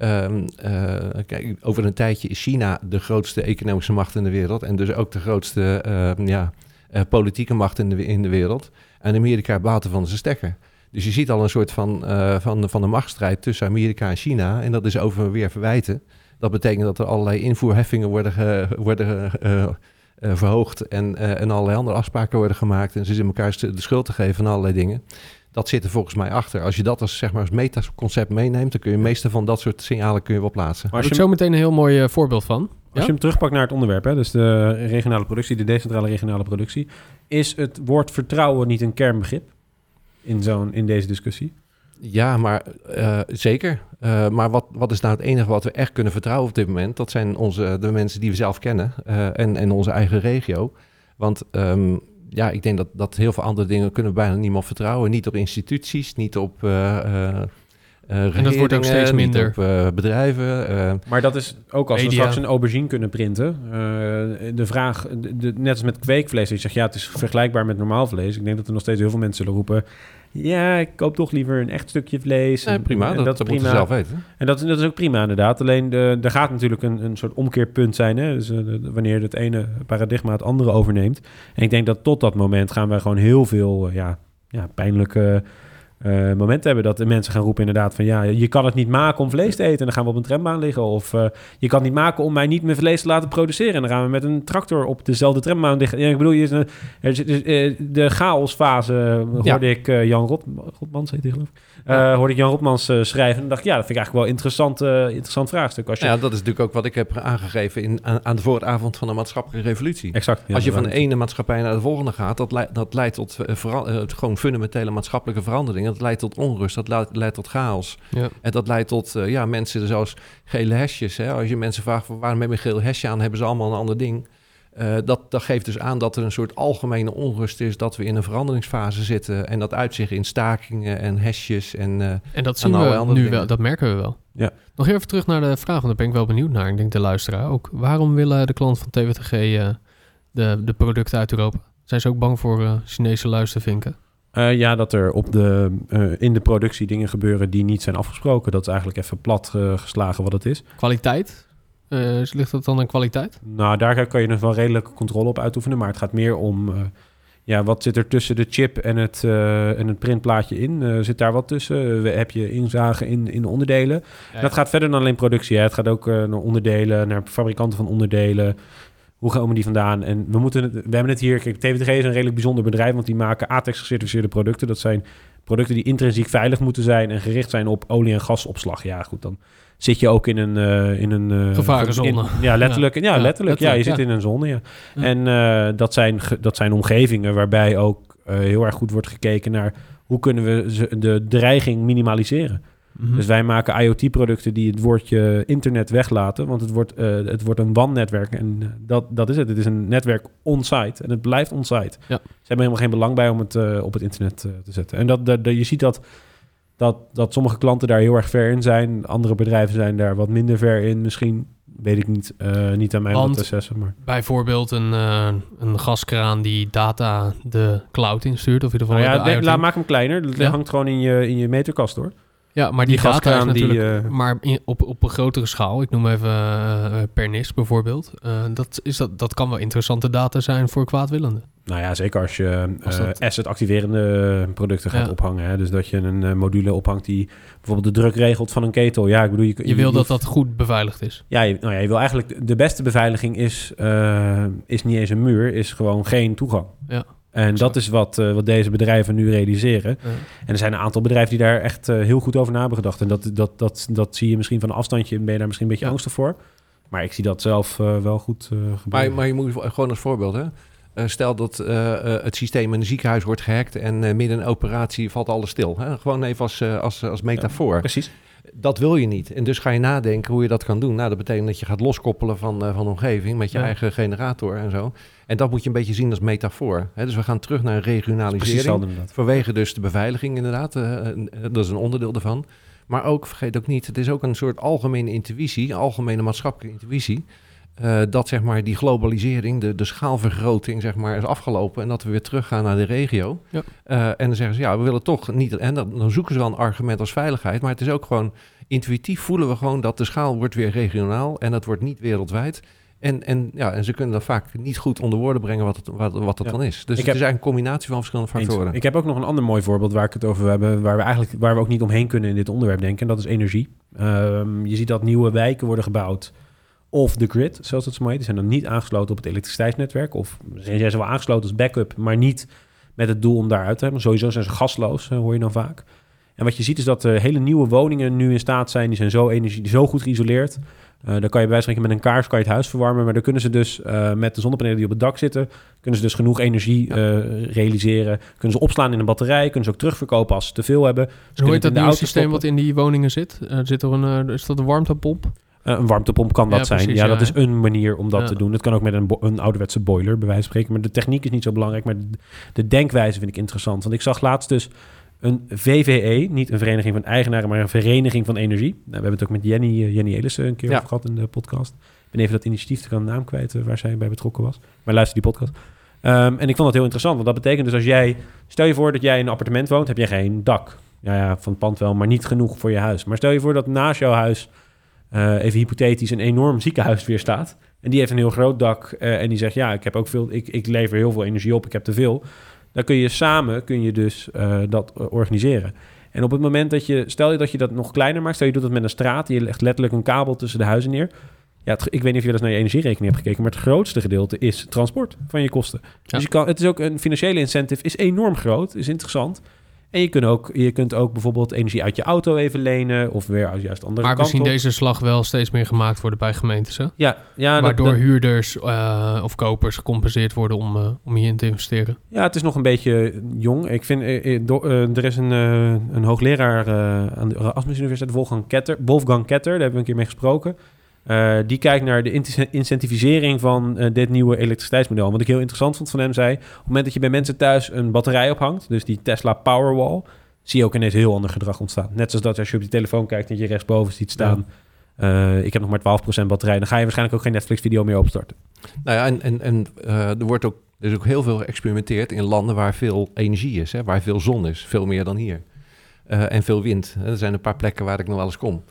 [SPEAKER 4] ehm, eh, kijk, over een tijdje is China de grootste economische macht in de wereld. En dus ook de grootste ehm, ja, eh, politieke macht in de, in de wereld. En Amerika baat ervan zijn stekker. Dus je ziet al een soort van, eh van, van de machtsstrijd tussen Amerika en China. En dat is over weer verwijten. Dat betekent dat er allerlei invoerheffingen worden, ge- verhoogd. En, en allerlei andere afspraken worden gemaakt. En ze zitten elkaar de schuld te geven en allerlei dingen. Dat zit er volgens mij achter. Als je dat als, zeg maar, als metaconcept meeneemt, dan kun je meeste van dat soort signalen kun je wel plaatsen.
[SPEAKER 3] Maar
[SPEAKER 2] Daar
[SPEAKER 3] als
[SPEAKER 2] heb
[SPEAKER 3] je,
[SPEAKER 2] zo meteen een heel mooi eh, voorbeeld van.
[SPEAKER 3] als
[SPEAKER 2] Ja?
[SPEAKER 3] je hem terugpakt naar het onderwerp, hè, dus de regionale productie, de decentrale regionale productie, is het woord vertrouwen niet een kernbegrip in, zo'n, in deze discussie?
[SPEAKER 4] Ja, maar eh, zeker. Eh, maar wat, wat is nou het enige wat we echt kunnen vertrouwen op dit moment? Dat zijn onze, de mensen die we zelf kennen eh, en, en onze eigen regio. Want ehm, ja, ik denk dat, dat heel veel andere dingen kunnen we bijna niemand vertrouwen. Niet op instituties, niet op uh,
[SPEAKER 2] En dat wordt ook steeds minder.
[SPEAKER 4] Op, uh, bedrijven. Uh,
[SPEAKER 3] Maar dat is ook als we
[SPEAKER 2] Media.
[SPEAKER 3] straks een aubergine kunnen printen. Uh, de vraag, de, de, net als met kweekvlees, je zegt ja, het is vergelijkbaar met normaal vlees. Ik denk dat er nog steeds heel veel mensen zullen roepen. Ja, ik koop toch liever een echt stukje vlees.
[SPEAKER 4] Nee, prima,
[SPEAKER 3] en
[SPEAKER 4] dat,
[SPEAKER 3] dat, prima.
[SPEAKER 4] we zelf weten.
[SPEAKER 3] En dat, dat is ook prima inderdaad. Alleen de, er gaat natuurlijk een, een soort omkeerpunt zijn. Hè? Dus, uh, de, wanneer het ene paradigma het andere overneemt. En ik denk dat tot dat moment gaan wij gewoon heel veel uh, ja, ja, pijnlijke uh, momenten hebben. Dat de mensen gaan roepen inderdaad van... ja, je kan het niet maken om vlees te eten. En dan gaan we op een trambaan liggen. Of uh, je kan het niet maken om mij niet meer vlees te laten produceren. En dan gaan we met een tractor op dezelfde trambaan liggen. Ja, ik bedoel, je, er is, uh, de chaosfase hoorde ja. ik uh, Jan Rot, Rotmans, heet hij geloof ik. Ja. hoorde ik Jan Rotmans schrijven. En dacht ja, dat vind ik eigenlijk wel een interessant, interessant vraagstuk. Als je...
[SPEAKER 4] Ja, dat is natuurlijk ook wat ik heb aangegeven in, aan, aan de vooravond van de maatschappelijke revolutie.
[SPEAKER 3] Exact.
[SPEAKER 4] Ja, Als je van de ene maatschappij naar de volgende gaat, dat, leidt, dat leidt tot uh, gewoon fundamentele maatschappelijke veranderingen. Dat leidt tot onrust, dat leidt, leidt tot chaos.
[SPEAKER 2] Ja.
[SPEAKER 4] En dat leidt tot uh, ja, mensen zoals gele hesjes. Hè? Als je mensen vraagt waarom heb je een geel hesje aan, hebben ze allemaal een ander ding. Uh, dat, dat geeft dus aan dat er een soort algemene onrust is, dat we in een veranderingsfase zitten. En dat uitzicht in stakingen en hesjes. En, uh,
[SPEAKER 2] en dat zien we nu wel, dat merken we wel.
[SPEAKER 3] Ja.
[SPEAKER 2] Nog even terug naar de vraag, want daar ben ik wel benieuwd naar. Ik denk de luisteraar ook. Waarom willen de klanten van TWTG de, de producten uit Europa? Zijn ze ook bang voor uh, Chinese luistervinken?
[SPEAKER 3] Uh, ja, dat er op de, uh, in de productie dingen gebeuren die niet zijn afgesproken. Dat is eigenlijk even plat uh, geslagen wat het is.
[SPEAKER 2] Kwaliteit? Uh, ligt dat dan aan kwaliteit?
[SPEAKER 3] Nou, daar kan je nog wel redelijke controle op uitoefenen. Maar het gaat meer om... ja, wat zit er tussen de chip en het, en het printplaatje in? zit daar wat tussen? heb je inzagen in, in onderdelen? Ja, ja. Dat gaat verder dan alleen productie. Hè. Het gaat ook naar onderdelen, naar fabrikanten van onderdelen. Hoe komen die vandaan? En we, moeten het, we hebben het hier... Kijk, TVTG is een redelijk bijzonder bedrijf... want die maken ATEX gecertificeerde producten. Dat zijn producten die intrinsiek veilig moeten zijn... en gericht zijn op olie- en gasopslag. Ja, goed, dan zit je ook in een... Uh, in een uh,
[SPEAKER 2] Gevarenzone.
[SPEAKER 3] In, ja, letterlijk. Ja, ja, ja letterlijk. Ja, je zit in een zone, ja. En uh, dat, zijn, dat zijn omgevingen waarbij ook heel erg goed wordt gekeken naar... hoe kunnen we de dreiging minimaliseren? Mm-hmm. Dus wij maken IoT-producten die het woordje internet weglaten. Want het wordt, uh, het wordt een WAN-netwerk. En uh, dat, dat is het. Het is een netwerk on-site. En het blijft on-site.
[SPEAKER 2] Ja.
[SPEAKER 3] Ze hebben helemaal geen belang bij om het uh, op het internet te zetten. En dat, dat, dat, je ziet dat, dat, dat sommige klanten daar heel erg ver in zijn. Andere bedrijven zijn daar wat minder ver in. Misschien weet ik niet, niet aan mij
[SPEAKER 2] Want
[SPEAKER 3] te assessen. Maar.
[SPEAKER 2] Bijvoorbeeld een, een gaskraan die data de cloud instuurt. Of in ieder geval
[SPEAKER 3] nou ja,
[SPEAKER 2] de
[SPEAKER 3] laat, maak hem kleiner. Dat ja. hangt gewoon in je, in je meterkast hoor.
[SPEAKER 2] Ja, maar die,
[SPEAKER 3] die
[SPEAKER 2] data is natuurlijk,
[SPEAKER 3] die, uh...
[SPEAKER 2] maar in, op, op een grotere schaal, ik noem even uh, per NIS bijvoorbeeld, uh, dat, is dat, dat kan wel interessante data zijn voor kwaadwillenden.
[SPEAKER 3] Nou ja, zeker als je als dat... asset-activerende producten gaat
[SPEAKER 2] Ja.
[SPEAKER 3] ophangen. Hè? Dus dat je een module ophangt die bijvoorbeeld de druk regelt van een ketel. Ja, ik bedoel... Je,
[SPEAKER 2] je wil dat dat goed beveiligd is.
[SPEAKER 3] Ja, je, nou ja, je wil eigenlijk... De beste beveiliging is, is niet eens een muur, is gewoon geen toegang.
[SPEAKER 2] Ja.
[SPEAKER 3] En dat is wat, uh, wat deze bedrijven nu realiseren.
[SPEAKER 2] Ja.
[SPEAKER 3] En er zijn een aantal bedrijven die daar echt uh, heel goed over na hebben gedacht. En dat, dat, dat, dat zie je misschien van een afstandje. Ben je daar misschien een beetje
[SPEAKER 2] Ja.
[SPEAKER 3] angstig voor. Maar ik zie dat zelf uh, wel goed gebeuren.
[SPEAKER 4] Maar, maar je moet gewoon als voorbeeld, hè? Stel dat het systeem in een ziekenhuis wordt gehackt en midden in een operatie valt alles stil. Hè? Gewoon even als, als, als metafoor.
[SPEAKER 3] Ja, precies.
[SPEAKER 4] Dat wil je niet. En dus ga je nadenken hoe je dat kan doen. Nou, dat betekent dat je gaat loskoppelen van, uh, van de omgeving met je
[SPEAKER 2] Ja.
[SPEAKER 4] eigen generator en zo. En dat moet je een beetje zien als metafoor. Hè? Dus we gaan terug naar een regionalisering. Vanwege dus de beveiliging inderdaad. eh, eh, dat is een onderdeel daarvan. Maar ook, vergeet ook niet, het is ook een soort algemene intuïtie, algemene maatschappelijke intuïtie. Eh, dat zeg maar die globalisering, de, de schaalvergroting zeg maar, is afgelopen. En dat we weer teruggaan naar de regio.
[SPEAKER 2] Ja.
[SPEAKER 4] Eh, en dan zeggen ze, ja, we willen toch niet... En dan, dan zoeken ze wel een argument als veiligheid. Maar het is ook gewoon intuïtief voelen we gewoon dat de schaal wordt weer regionaal. En dat wordt niet wereldwijd. En, en, ja, en ze kunnen dan vaak niet goed onder woorden brengen wat het, wat, wat het
[SPEAKER 3] Ja.
[SPEAKER 4] dan is. Dus
[SPEAKER 3] Ik
[SPEAKER 4] het
[SPEAKER 3] heb-
[SPEAKER 4] is eigenlijk een combinatie van verschillende
[SPEAKER 3] Eens.
[SPEAKER 4] factoren.
[SPEAKER 3] Ik heb ook nog een ander mooi voorbeeld waar ik het over hebben, waar we eigenlijk waar we ook niet omheen kunnen in dit onderwerp denken. En dat is energie. Ehm, je ziet dat nieuwe wijken worden gebouwd off the grid, zoals het zo mooi heet. Die zijn dan niet aangesloten op het elektriciteitsnetwerk. Of zijn zij wel aangesloten als backup, maar niet met het doel om daaruit te hebben. Sowieso zijn ze gasloos, eh, hoor je dan vaak. En wat je ziet is dat er hele nieuwe woningen nu in staat zijn. Die zijn zo, energie, zo goed geïsoleerd. Eh dan kan je bij wijze van spreken met een kaars kan je het huis verwarmen. Maar dan kunnen ze dus eh, met de zonnepanelen die op het dak zitten... kunnen ze dus genoeg energie eh, realiseren. Kunnen ze opslaan in een batterij. Kunnen ze ook terugverkopen als ze te veel hebben. Ze
[SPEAKER 2] Hoe heet dat nieuwe systeem
[SPEAKER 3] stoppen.
[SPEAKER 2] wat in die woningen zit? Eh, zit er een, eh, is dat een warmtepomp?
[SPEAKER 3] Eh, een warmtepomp kan dat
[SPEAKER 2] Ja,
[SPEAKER 3] zijn.
[SPEAKER 2] precies,
[SPEAKER 3] ja,
[SPEAKER 2] ja,
[SPEAKER 3] dat is een manier om dat
[SPEAKER 2] Ja.
[SPEAKER 3] te doen. Het kan ook met een, een ouderwetse boiler, bij wijze van spreken. Maar de techniek is niet zo belangrijk. Maar de, de denkwijze vind ik interessant. Want ik zag laatst dus een VVE, niet een vereniging van eigenaren, maar een vereniging van energie. Nou, we hebben het ook met Jenny, eh, Jenny Elissen een keer over gehad in de podcast. Ik ben even dat initiatief, ik kan de naam kwijt, eh, waar zij bij betrokken was. Maar luister die podcast. Ehm, en ik vond dat heel interessant, want dat betekent dus als jij... Stel je voor dat jij in een appartement woont, heb je geen dak. Ja, ja, van het pand wel, maar niet genoeg voor je huis. Maar stel je voor dat naast jouw huis, even hypothetisch, een enorm ziekenhuis weer staat. En die heeft een heel groot dak eh, en die zegt, ja, ik heb ook veel, ik, ik lever heel veel energie op, ik heb te veel. Dan kun je samen, kun je dus eh, dat eh, organiseren. En op het moment dat je, stel je dat je dat nog kleiner maakt, stel je doet dat met een straat, je legt letterlijk een kabel tussen de huizen neer. Ja, het- ik weet niet of je dat eens naar je energierekening hebt gekeken, maar het grootste gedeelte is transport van je kosten.
[SPEAKER 2] Ja.
[SPEAKER 3] Dus je kan, het is ook een financiële incentive, is enorm groot, is interessant. En je kunt ook, je kunt ook bijvoorbeeld energie uit je auto even lenen, of weer uit juist andere
[SPEAKER 2] Maar we zien
[SPEAKER 3] op.
[SPEAKER 2] deze slag wel steeds meer gemaakt worden bij gemeentes. Hè?
[SPEAKER 3] Ja, ja,
[SPEAKER 2] Waardoor
[SPEAKER 3] dat-
[SPEAKER 2] huurders eh, of kopers gecompenseerd worden om, eh, om hierin te investeren.
[SPEAKER 3] Ja, het is nog een beetje jong. Ik vind, eh, er is een, een hoogleraar aan de Erasmus Universiteit, Wolfgang Ketter, Wolfgang Ketter, daar hebben we een keer mee gesproken. Eh, die kijkt naar de incentivisering van eh, dit nieuwe elektriciteitsmodel. Wat ik heel interessant vond van hem zei, op het moment dat je bij mensen thuis een batterij ophangt, dus die Tesla Powerwall, zie je ook ineens heel ander gedrag ontstaan. Net zoals dat als je op je telefoon kijkt en je rechtsboven ziet staan, eh, ik heb nog maar 12% batterij, dan ga je waarschijnlijk ook geen Netflix-video meer opstarten.
[SPEAKER 4] Nou ja, en, en, en er wordt ook, er is ook heel veel geëxperimenteerd in landen waar veel energie is, hè, waar veel zon is, veel meer dan hier. En veel wind. Er zijn een paar plekken waar ik nog wel eens kom.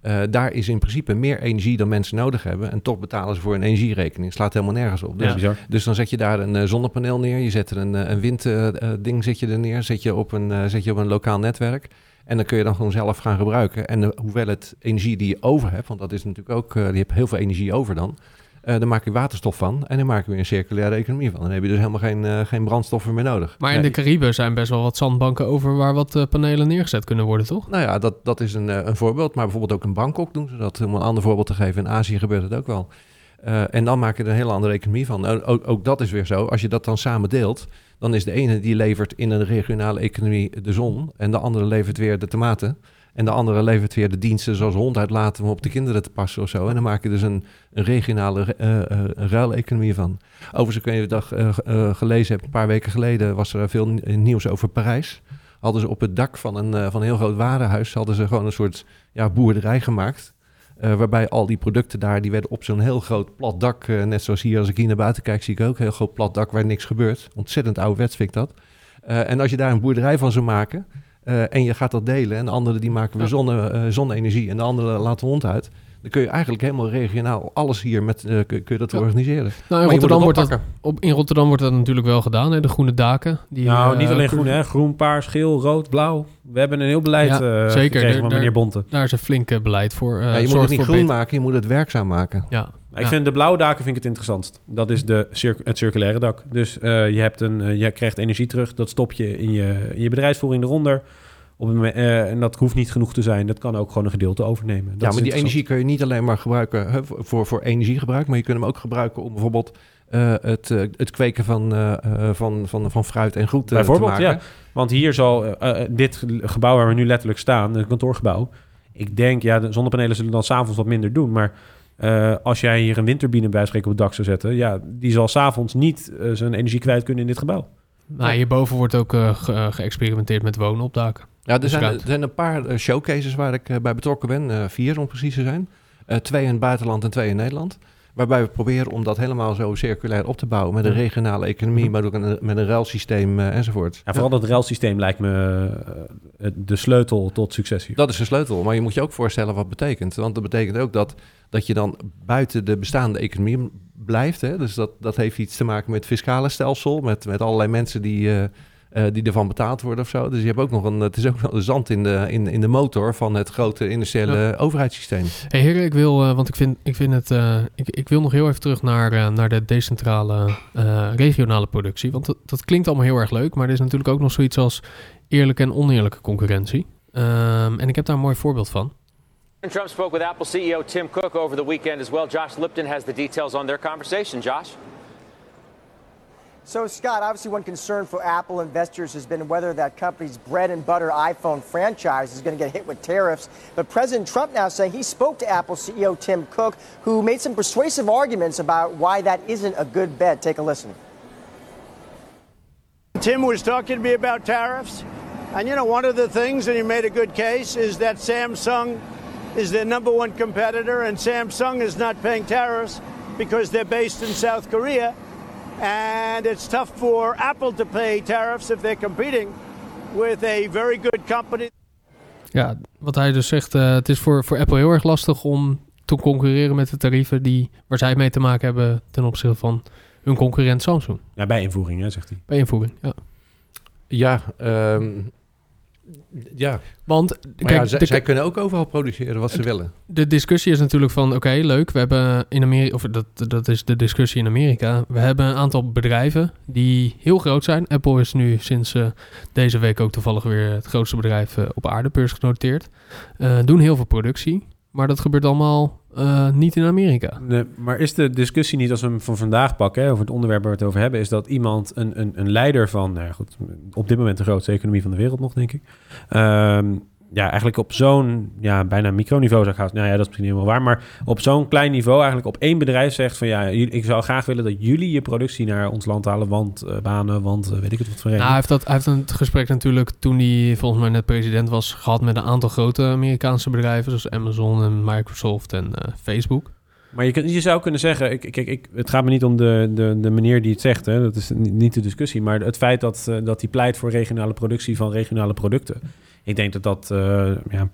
[SPEAKER 4] Eh, daar is in principe meer energie dan mensen nodig hebben. En toch betalen ze voor een energierekening. Slaat helemaal nergens op. Dus,
[SPEAKER 3] Ja,
[SPEAKER 4] dus dan zet je daar een eh, zonnepaneel neer. Je zet er een, eh, een windding zet je er neer. Zet je, op een, eh, zet je op een lokaal netwerk. En dan kun je dan gewoon zelf gaan gebruiken. En de hoeveelheid energie die je over hebt, want dat is natuurlijk ook, eh, je hebt heel veel energie over dan. Eh dan maak je waterstof van en dan maak je weer een circulaire economie van. Dan heb je dus helemaal geen, eh, geen brandstoffen meer nodig.
[SPEAKER 2] Maar in de Cariben zijn best wel wat zandbanken over waar wat eh, panelen neergezet kunnen worden, toch?
[SPEAKER 4] Nou ja, dat, dat is een, een voorbeeld. Maar bijvoorbeeld ook in Bangkok doen ze dat. Om een ander voorbeeld te geven. In Azië gebeurt het ook wel. En dan maak je er een hele andere economie van. Ook, ook dat is weer zo. Als je dat dan samen deelt, dan is de ene die levert in een regionale economie de zon. En de andere levert weer de tomaten. En de andere levert weer de diensten zoals hond uitlaten om op de kinderen te passen of zo. En dan maak je dus een, een regionale eh eh, ruileconomie van. Overigens, kun je dag eh, eh, gelezen hebben, een paar weken geleden was er veel ni- nieuws over Parijs. Hadden ze op het dak van een, van een heel groot warenhuis, hadden ze gewoon een soort ja, boerderij gemaakt. Waarbij al die producten daar, die werden op zo'n heel groot plat dak, net zoals hier als ik hier naar buiten kijk, zie ik ook een heel groot plat dak waar niks gebeurt. Ontzettend ouderwets vind ik dat. En als je daar een boerderij van zou maken eh, en je gaat dat delen en de anderen die maken weer
[SPEAKER 2] Ja.
[SPEAKER 4] zonne, eh, zonne-energie en de anderen laten hond uit, dan kun je eigenlijk helemaal regionaal alles hier met, eh, kun, je dat
[SPEAKER 2] Ja.
[SPEAKER 4] organiseren.
[SPEAKER 2] Nou, in Rotterdam, wordt dat, op, in Rotterdam wordt dat natuurlijk wel gedaan, hè? de groene daken. Die,
[SPEAKER 3] nou, niet alleen groen, hè? Groen, paars, geel, rood, blauw. We hebben een heel beleid
[SPEAKER 2] Ja,
[SPEAKER 3] eh,
[SPEAKER 2] zeker. Daar-
[SPEAKER 3] van meneer
[SPEAKER 2] daar-
[SPEAKER 3] Bonte.
[SPEAKER 2] Daar is een flinke beleid voor. eh
[SPEAKER 4] Ja, je moet het niet groen
[SPEAKER 2] beter-
[SPEAKER 4] maken, je moet het werkzaam maken.
[SPEAKER 2] Ja,
[SPEAKER 3] Ik vind de blauwe daken vind ik het interessantst. Dat is de cir- het circulaire dak. Dus eh, je, hebt een, eh, je krijgt energie terug. Dat stop je in je, in je bedrijfsvoering eronder. Op eh, en dat hoeft niet genoeg te zijn. Dat kan ook gewoon een gedeelte overnemen. Dat
[SPEAKER 4] ja, maar die energie kun je niet alleen maar gebruiken hè, voor, voor, energiegebruik, maar je kunt hem ook gebruiken om bijvoorbeeld het, het kweken van, van, van, van fruit en groente
[SPEAKER 3] Bijvoorbeeld,
[SPEAKER 4] te maken.
[SPEAKER 3] ja. Want hier zal dit gebouw waar we nu letterlijk staan, een kantoorgebouw, Ik denk, ja, de zonnepanelen zullen dan s'avonds wat minder doen. Maar eh, als jij hier een windturbine bij op het dak zou zetten... ja, die zal s'avonds niet eh, zijn energie kwijt kunnen in dit gebouw.
[SPEAKER 2] Nou, hierboven wordt ook eh, ge- geëxperimenteerd met wonen op daken.
[SPEAKER 4] Ja, er
[SPEAKER 2] Dus
[SPEAKER 4] zijn, er zijn een paar showcases waar ik bij betrokken ben. eh, vier om precies te zijn. Eh, twee in het buitenland en twee in Nederland. Waarbij we proberen om dat helemaal zo circulair op te bouwen. Met een regionale economie, maar ook een, met een ruilsysteem eh, enzovoort.
[SPEAKER 3] Ja, vooral dat railsysteem lijkt me eh, de sleutel tot succes hier.
[SPEAKER 4] Dat is de sleutel. Maar je moet je ook voorstellen wat het betekent. Want dat betekent ook dat, dat je dan buiten de bestaande economie blijft. Hè? Dus dat, dat heeft iets te maken met het fiscale stelsel. Met, met allerlei mensen die, eh, eh, die ervan betaald worden of zo. Dus je hebt ook nog een, het is ook een zand in de, in, in de motor van het grote industriële overheidssysteem.
[SPEAKER 2] Hey heren, ik wil, eh, want ik vind, ik vind het, eh, ik, ik wil nog heel even terug naar, eh, naar de decentrale eh, regionale productie. Want dat, dat klinkt allemaal heel erg leuk, maar er is natuurlijk ook nog zoiets als eerlijke en oneerlijke concurrentie. Ehm, en ik heb daar een mooi voorbeeld van.
[SPEAKER 7] Trump spoke with Apple CEO Tim Cook over the weekend as well. Josh Lipton has the details on their conversation. Josh?
[SPEAKER 8] So, Scott, obviously, one concern for Apple investors has been whether that company's bread and butter iPhone franchise is going to get hit with tariffs. But President Trump now saying he spoke to Apple CEO Tim Cook, who made some persuasive arguments about why that isn't a good bet. Take a listen.
[SPEAKER 9] Tim was talking to me about tariffs. And you know, one of the things, and he made a good case, is that Samsung is their number one competitor, and Samsung is not paying tariffs because they're based in South Korea. And it's tough for Apple to pay tariffs if they're competing with a very good company.
[SPEAKER 2] Ja, wat hij dus zegt, eh, het is voor, voor Apple heel erg lastig om te concurreren met de tarieven die, waar zij mee te maken hebben ten opzichte van hun concurrent Samsung.
[SPEAKER 3] Ja, bij invoering, hè, zegt hij.
[SPEAKER 2] Bij invoering, ja.
[SPEAKER 4] Ja, ehm, ja.
[SPEAKER 2] Want kijk,
[SPEAKER 4] ja, zij,
[SPEAKER 2] de-
[SPEAKER 4] zij kunnen ook overal produceren wat ze willen.
[SPEAKER 2] de discussie is natuurlijk van, oké, leuk, we hebben in Amerika, of dat, dat is de discussie in Amerika, we hebben een aantal bedrijven die heel groot zijn. Apple is nu sinds eh, deze week ook toevallig weer het grootste bedrijf eh, op aarde, genoteerd. Eh, doen heel veel productie, maar dat gebeurt allemaal eh, niet in Amerika.
[SPEAKER 3] Nee, maar is de discussie niet, als we hem van vandaag pakken, over het onderwerp waar we het over hebben, is dat iemand, een, een, een leider van, nou goed, op dit moment de grootste economie van de wereld nog, denk ik, ehm, ja, eigenlijk op zo'n, ja, bijna microniveau zou gaan, nou ja, dat is misschien helemaal waar, maar op zo'n klein niveau eigenlijk op één bedrijf zegt van, ja, ik zou graag willen dat jullie je productie naar ons land halen, want eh, banen, want eh, weet ik het wat voor reden.
[SPEAKER 2] Nou, hij heeft, dat, hij heeft een gesprek natuurlijk toen hij volgens mij net president was gehad met een aantal grote Amerikaanse bedrijven, zoals Amazon en Microsoft en eh, Facebook.
[SPEAKER 3] Maar je, je zou kunnen zeggen, ik, kijk, ik, het gaat me niet om de, de, de meneer die het zegt, hè, dat is niet, de discussie, maar het feit dat, dat hij pleit voor regionale productie van regionale producten. Ik denk dat dat, eh, ja,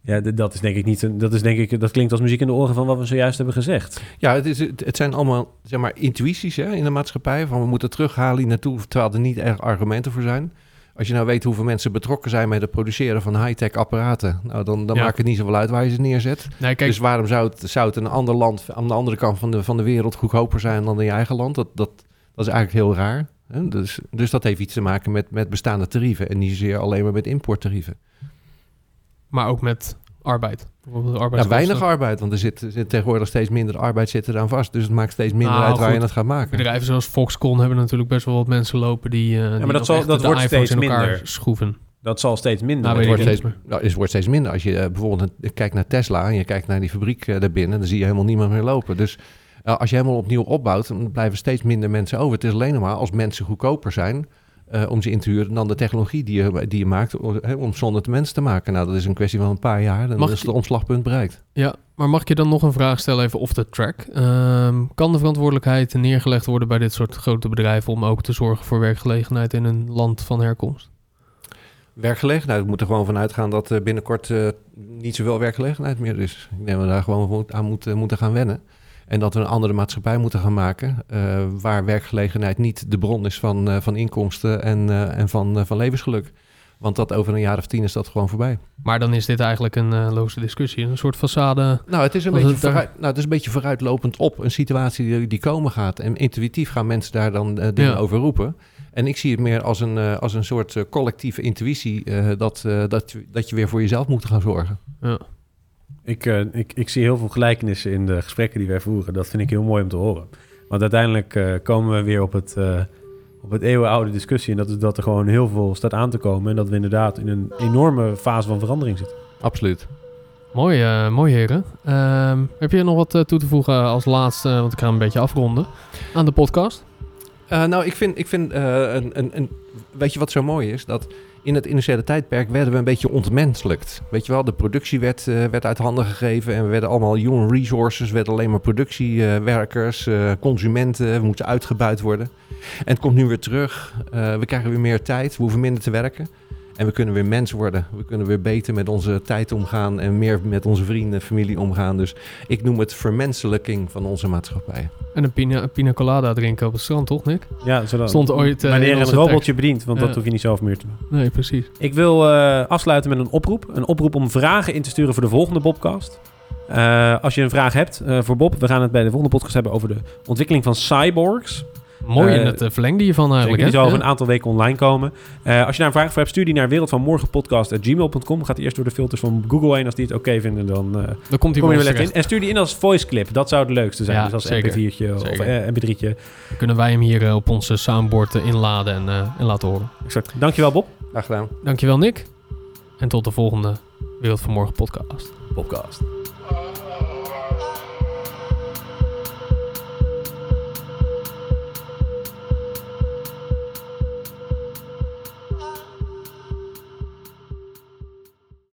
[SPEAKER 3] ja, dat is denk ik niet, een- dat is denk ik, dat klinkt als muziek in de oren van wat we zojuist hebben gezegd.
[SPEAKER 4] Ja, het, is, het, zijn allemaal zeg maar, intuïties hè, in de maatschappij. Van we moeten terughalen hier naartoe, terwijl er niet echt argumenten voor zijn. Als je nou weet hoeveel mensen betrokken zijn met het produceren van high-tech apparaten, nou, dan, dan
[SPEAKER 2] Ja.
[SPEAKER 4] maakt het niet zoveel uit waar je ze neerzet.
[SPEAKER 2] Nee, kijk,
[SPEAKER 4] dus waarom zou het, zou het een ander land aan de andere kant van de, van de wereld goedkoper zijn dan in je eigen land? Dat, dat, dat is eigenlijk heel raar. Dus, dus dat heeft iets te maken met, met bestaande tarieven en niet zozeer alleen maar met importtarieven.
[SPEAKER 2] maar ook met arbeid. Bijvoorbeeld
[SPEAKER 4] Ja, weinig arbeid, want er zit, zit tegenwoordig steeds minder arbeid zit eraan vast. Dus het maakt steeds minder
[SPEAKER 2] Nou,
[SPEAKER 4] uit waar je het gaat maken.
[SPEAKER 2] Bedrijven zoals Foxconn hebben natuurlijk best wel wat mensen lopen die, eh die
[SPEAKER 3] dat
[SPEAKER 2] nog
[SPEAKER 3] zal- dat
[SPEAKER 2] de
[SPEAKER 3] wordt steeds minder.
[SPEAKER 2] schroeven.
[SPEAKER 3] Dat zal steeds minder.
[SPEAKER 2] Nou,
[SPEAKER 4] het
[SPEAKER 2] weet
[SPEAKER 4] wordt steeds, nou, het wordt steeds minder. Als je eh, bijvoorbeeld kijkt naar Tesla en je kijkt naar die fabriek eh, daarbinnen, dan zie je helemaal niemand meer lopen. Dus als je helemaal opnieuw opbouwt, dan blijven steeds minder mensen over. Het is alleen nog maar als mensen goedkoper zijn eh, om ze in te huren dan de technologie die je, die je maakt eh, om zonder te mensen te maken. Nou, dat is een kwestie van een paar jaar. Dan
[SPEAKER 2] Mag
[SPEAKER 4] is het omslagpunt bereikt.
[SPEAKER 2] Ja, maar mag ik je dan nog een vraag stellen even off the track? Ehm, kan de verantwoordelijkheid neergelegd worden bij dit soort grote bedrijven om ook te zorgen voor werkgelegenheid in een land van herkomst?
[SPEAKER 4] Werkgelegenheid, we moeten er gewoon van uitgaan dat eh, binnenkort eh, niet zoveel werkgelegenheid meer is. Ik denk dat we daar gewoon aan moeten, moeten gaan wennen. En dat we een andere maatschappij moeten gaan maken. eh, waar werkgelegenheid niet de bron is van, eh, van inkomsten en, eh, en van, van levensgeluk. Want dat over een jaar of tien is dat gewoon voorbij.
[SPEAKER 2] Maar dan is dit eigenlijk een loze discussie, een soort façade.
[SPEAKER 4] Nou, het is een, beetje,
[SPEAKER 2] het daar-
[SPEAKER 4] vooruit, nou, het is een beetje vooruitlopend op een situatie die, die komen gaat. En intuïtief gaan mensen daar dan dingen
[SPEAKER 2] Ja.
[SPEAKER 4] over roepen. En ik zie het meer als een, als een soort collectieve intuïtie... dat, dat, je- dat je weer voor jezelf moet gaan zorgen.
[SPEAKER 2] Ja.
[SPEAKER 3] Ik, eh, ik, ik zie heel veel gelijkenissen in de gesprekken die wij voeren. Dat vind ik heel mooi om te horen. Want uiteindelijk eh, komen we weer op het, eh, op het eeuwenoude discussie. En dat is dat er gewoon heel veel staat aan te komen. En dat we inderdaad in een enorme fase van verandering zitten.
[SPEAKER 4] Absoluut.
[SPEAKER 2] Mooi, eh, mooi heren. Ehm, heb je nog wat toe te voegen als laatste, want ik ga een beetje afronden, aan de podcast?
[SPEAKER 4] Eh, nou, ik vind, ik vind eh, een, een, een, weet je wat zo mooi is? Dat in het initiële tijdperk werden we een beetje ontmenselijkt. Weet je wel, de productie werd, eh, werd uit handen gegeven en we werden allemaal human resources, werden alleen maar productiewerkers, eh, consumenten, we moeten uitgebuit worden. En het komt nu weer terug. Eh, we krijgen weer meer tijd, we hoeven minder te werken. En we kunnen weer mens worden. We kunnen weer beter met onze tijd omgaan en meer met onze vrienden, familie omgaan. Dus ik noem het vermenselijking van onze maatschappij.
[SPEAKER 2] En een pina, een pina colada drinken op het strand, toch Nick?
[SPEAKER 3] Ja, zodat
[SPEAKER 2] Stond ooit eh, in
[SPEAKER 3] wanneer een robotje bedient, want dat hoef je niet zelf meer te doen.
[SPEAKER 2] Nee, precies.
[SPEAKER 3] Ik wil eh, afsluiten met een oproep. Een oproep om vragen in te sturen voor de volgende Bobcast. Eh, als je een vraag hebt eh, voor Bob, we gaan het bij de volgende podcast hebben over de ontwikkeling van cyborgs.
[SPEAKER 2] Mooi in
[SPEAKER 3] Eh,
[SPEAKER 2] het uh, verlengde hiervan eigenlijk.
[SPEAKER 3] Zeker, die zal over
[SPEAKER 2] Ja.
[SPEAKER 3] een aantal weken online komen. Eh, als je daar een vraag voor hebt, stuur die naar wereldvanmorgenpodcast.gmail.com. Gaat die eerst door de filters van Google heen. Als die het oké vinden, dan eh,
[SPEAKER 2] Dan komt hij
[SPEAKER 3] kom je
[SPEAKER 2] wel
[SPEAKER 3] in. En stuur die in als voice clip. Dat zou het leukste zijn.
[SPEAKER 2] Ja,
[SPEAKER 3] dus als
[SPEAKER 2] zeker.
[SPEAKER 3] mp4'tje of
[SPEAKER 2] Zeker.
[SPEAKER 3] eh, mp3'tje.
[SPEAKER 2] Dan kunnen wij hem hier eh, op onze soundboard eh, inladen en, eh, en laten horen.
[SPEAKER 3] Exact. Dankjewel Bob.
[SPEAKER 4] Graag gedaan.
[SPEAKER 2] Dankjewel Nick. En tot de volgende Wereld van Morgen podcast.
[SPEAKER 3] Podcast.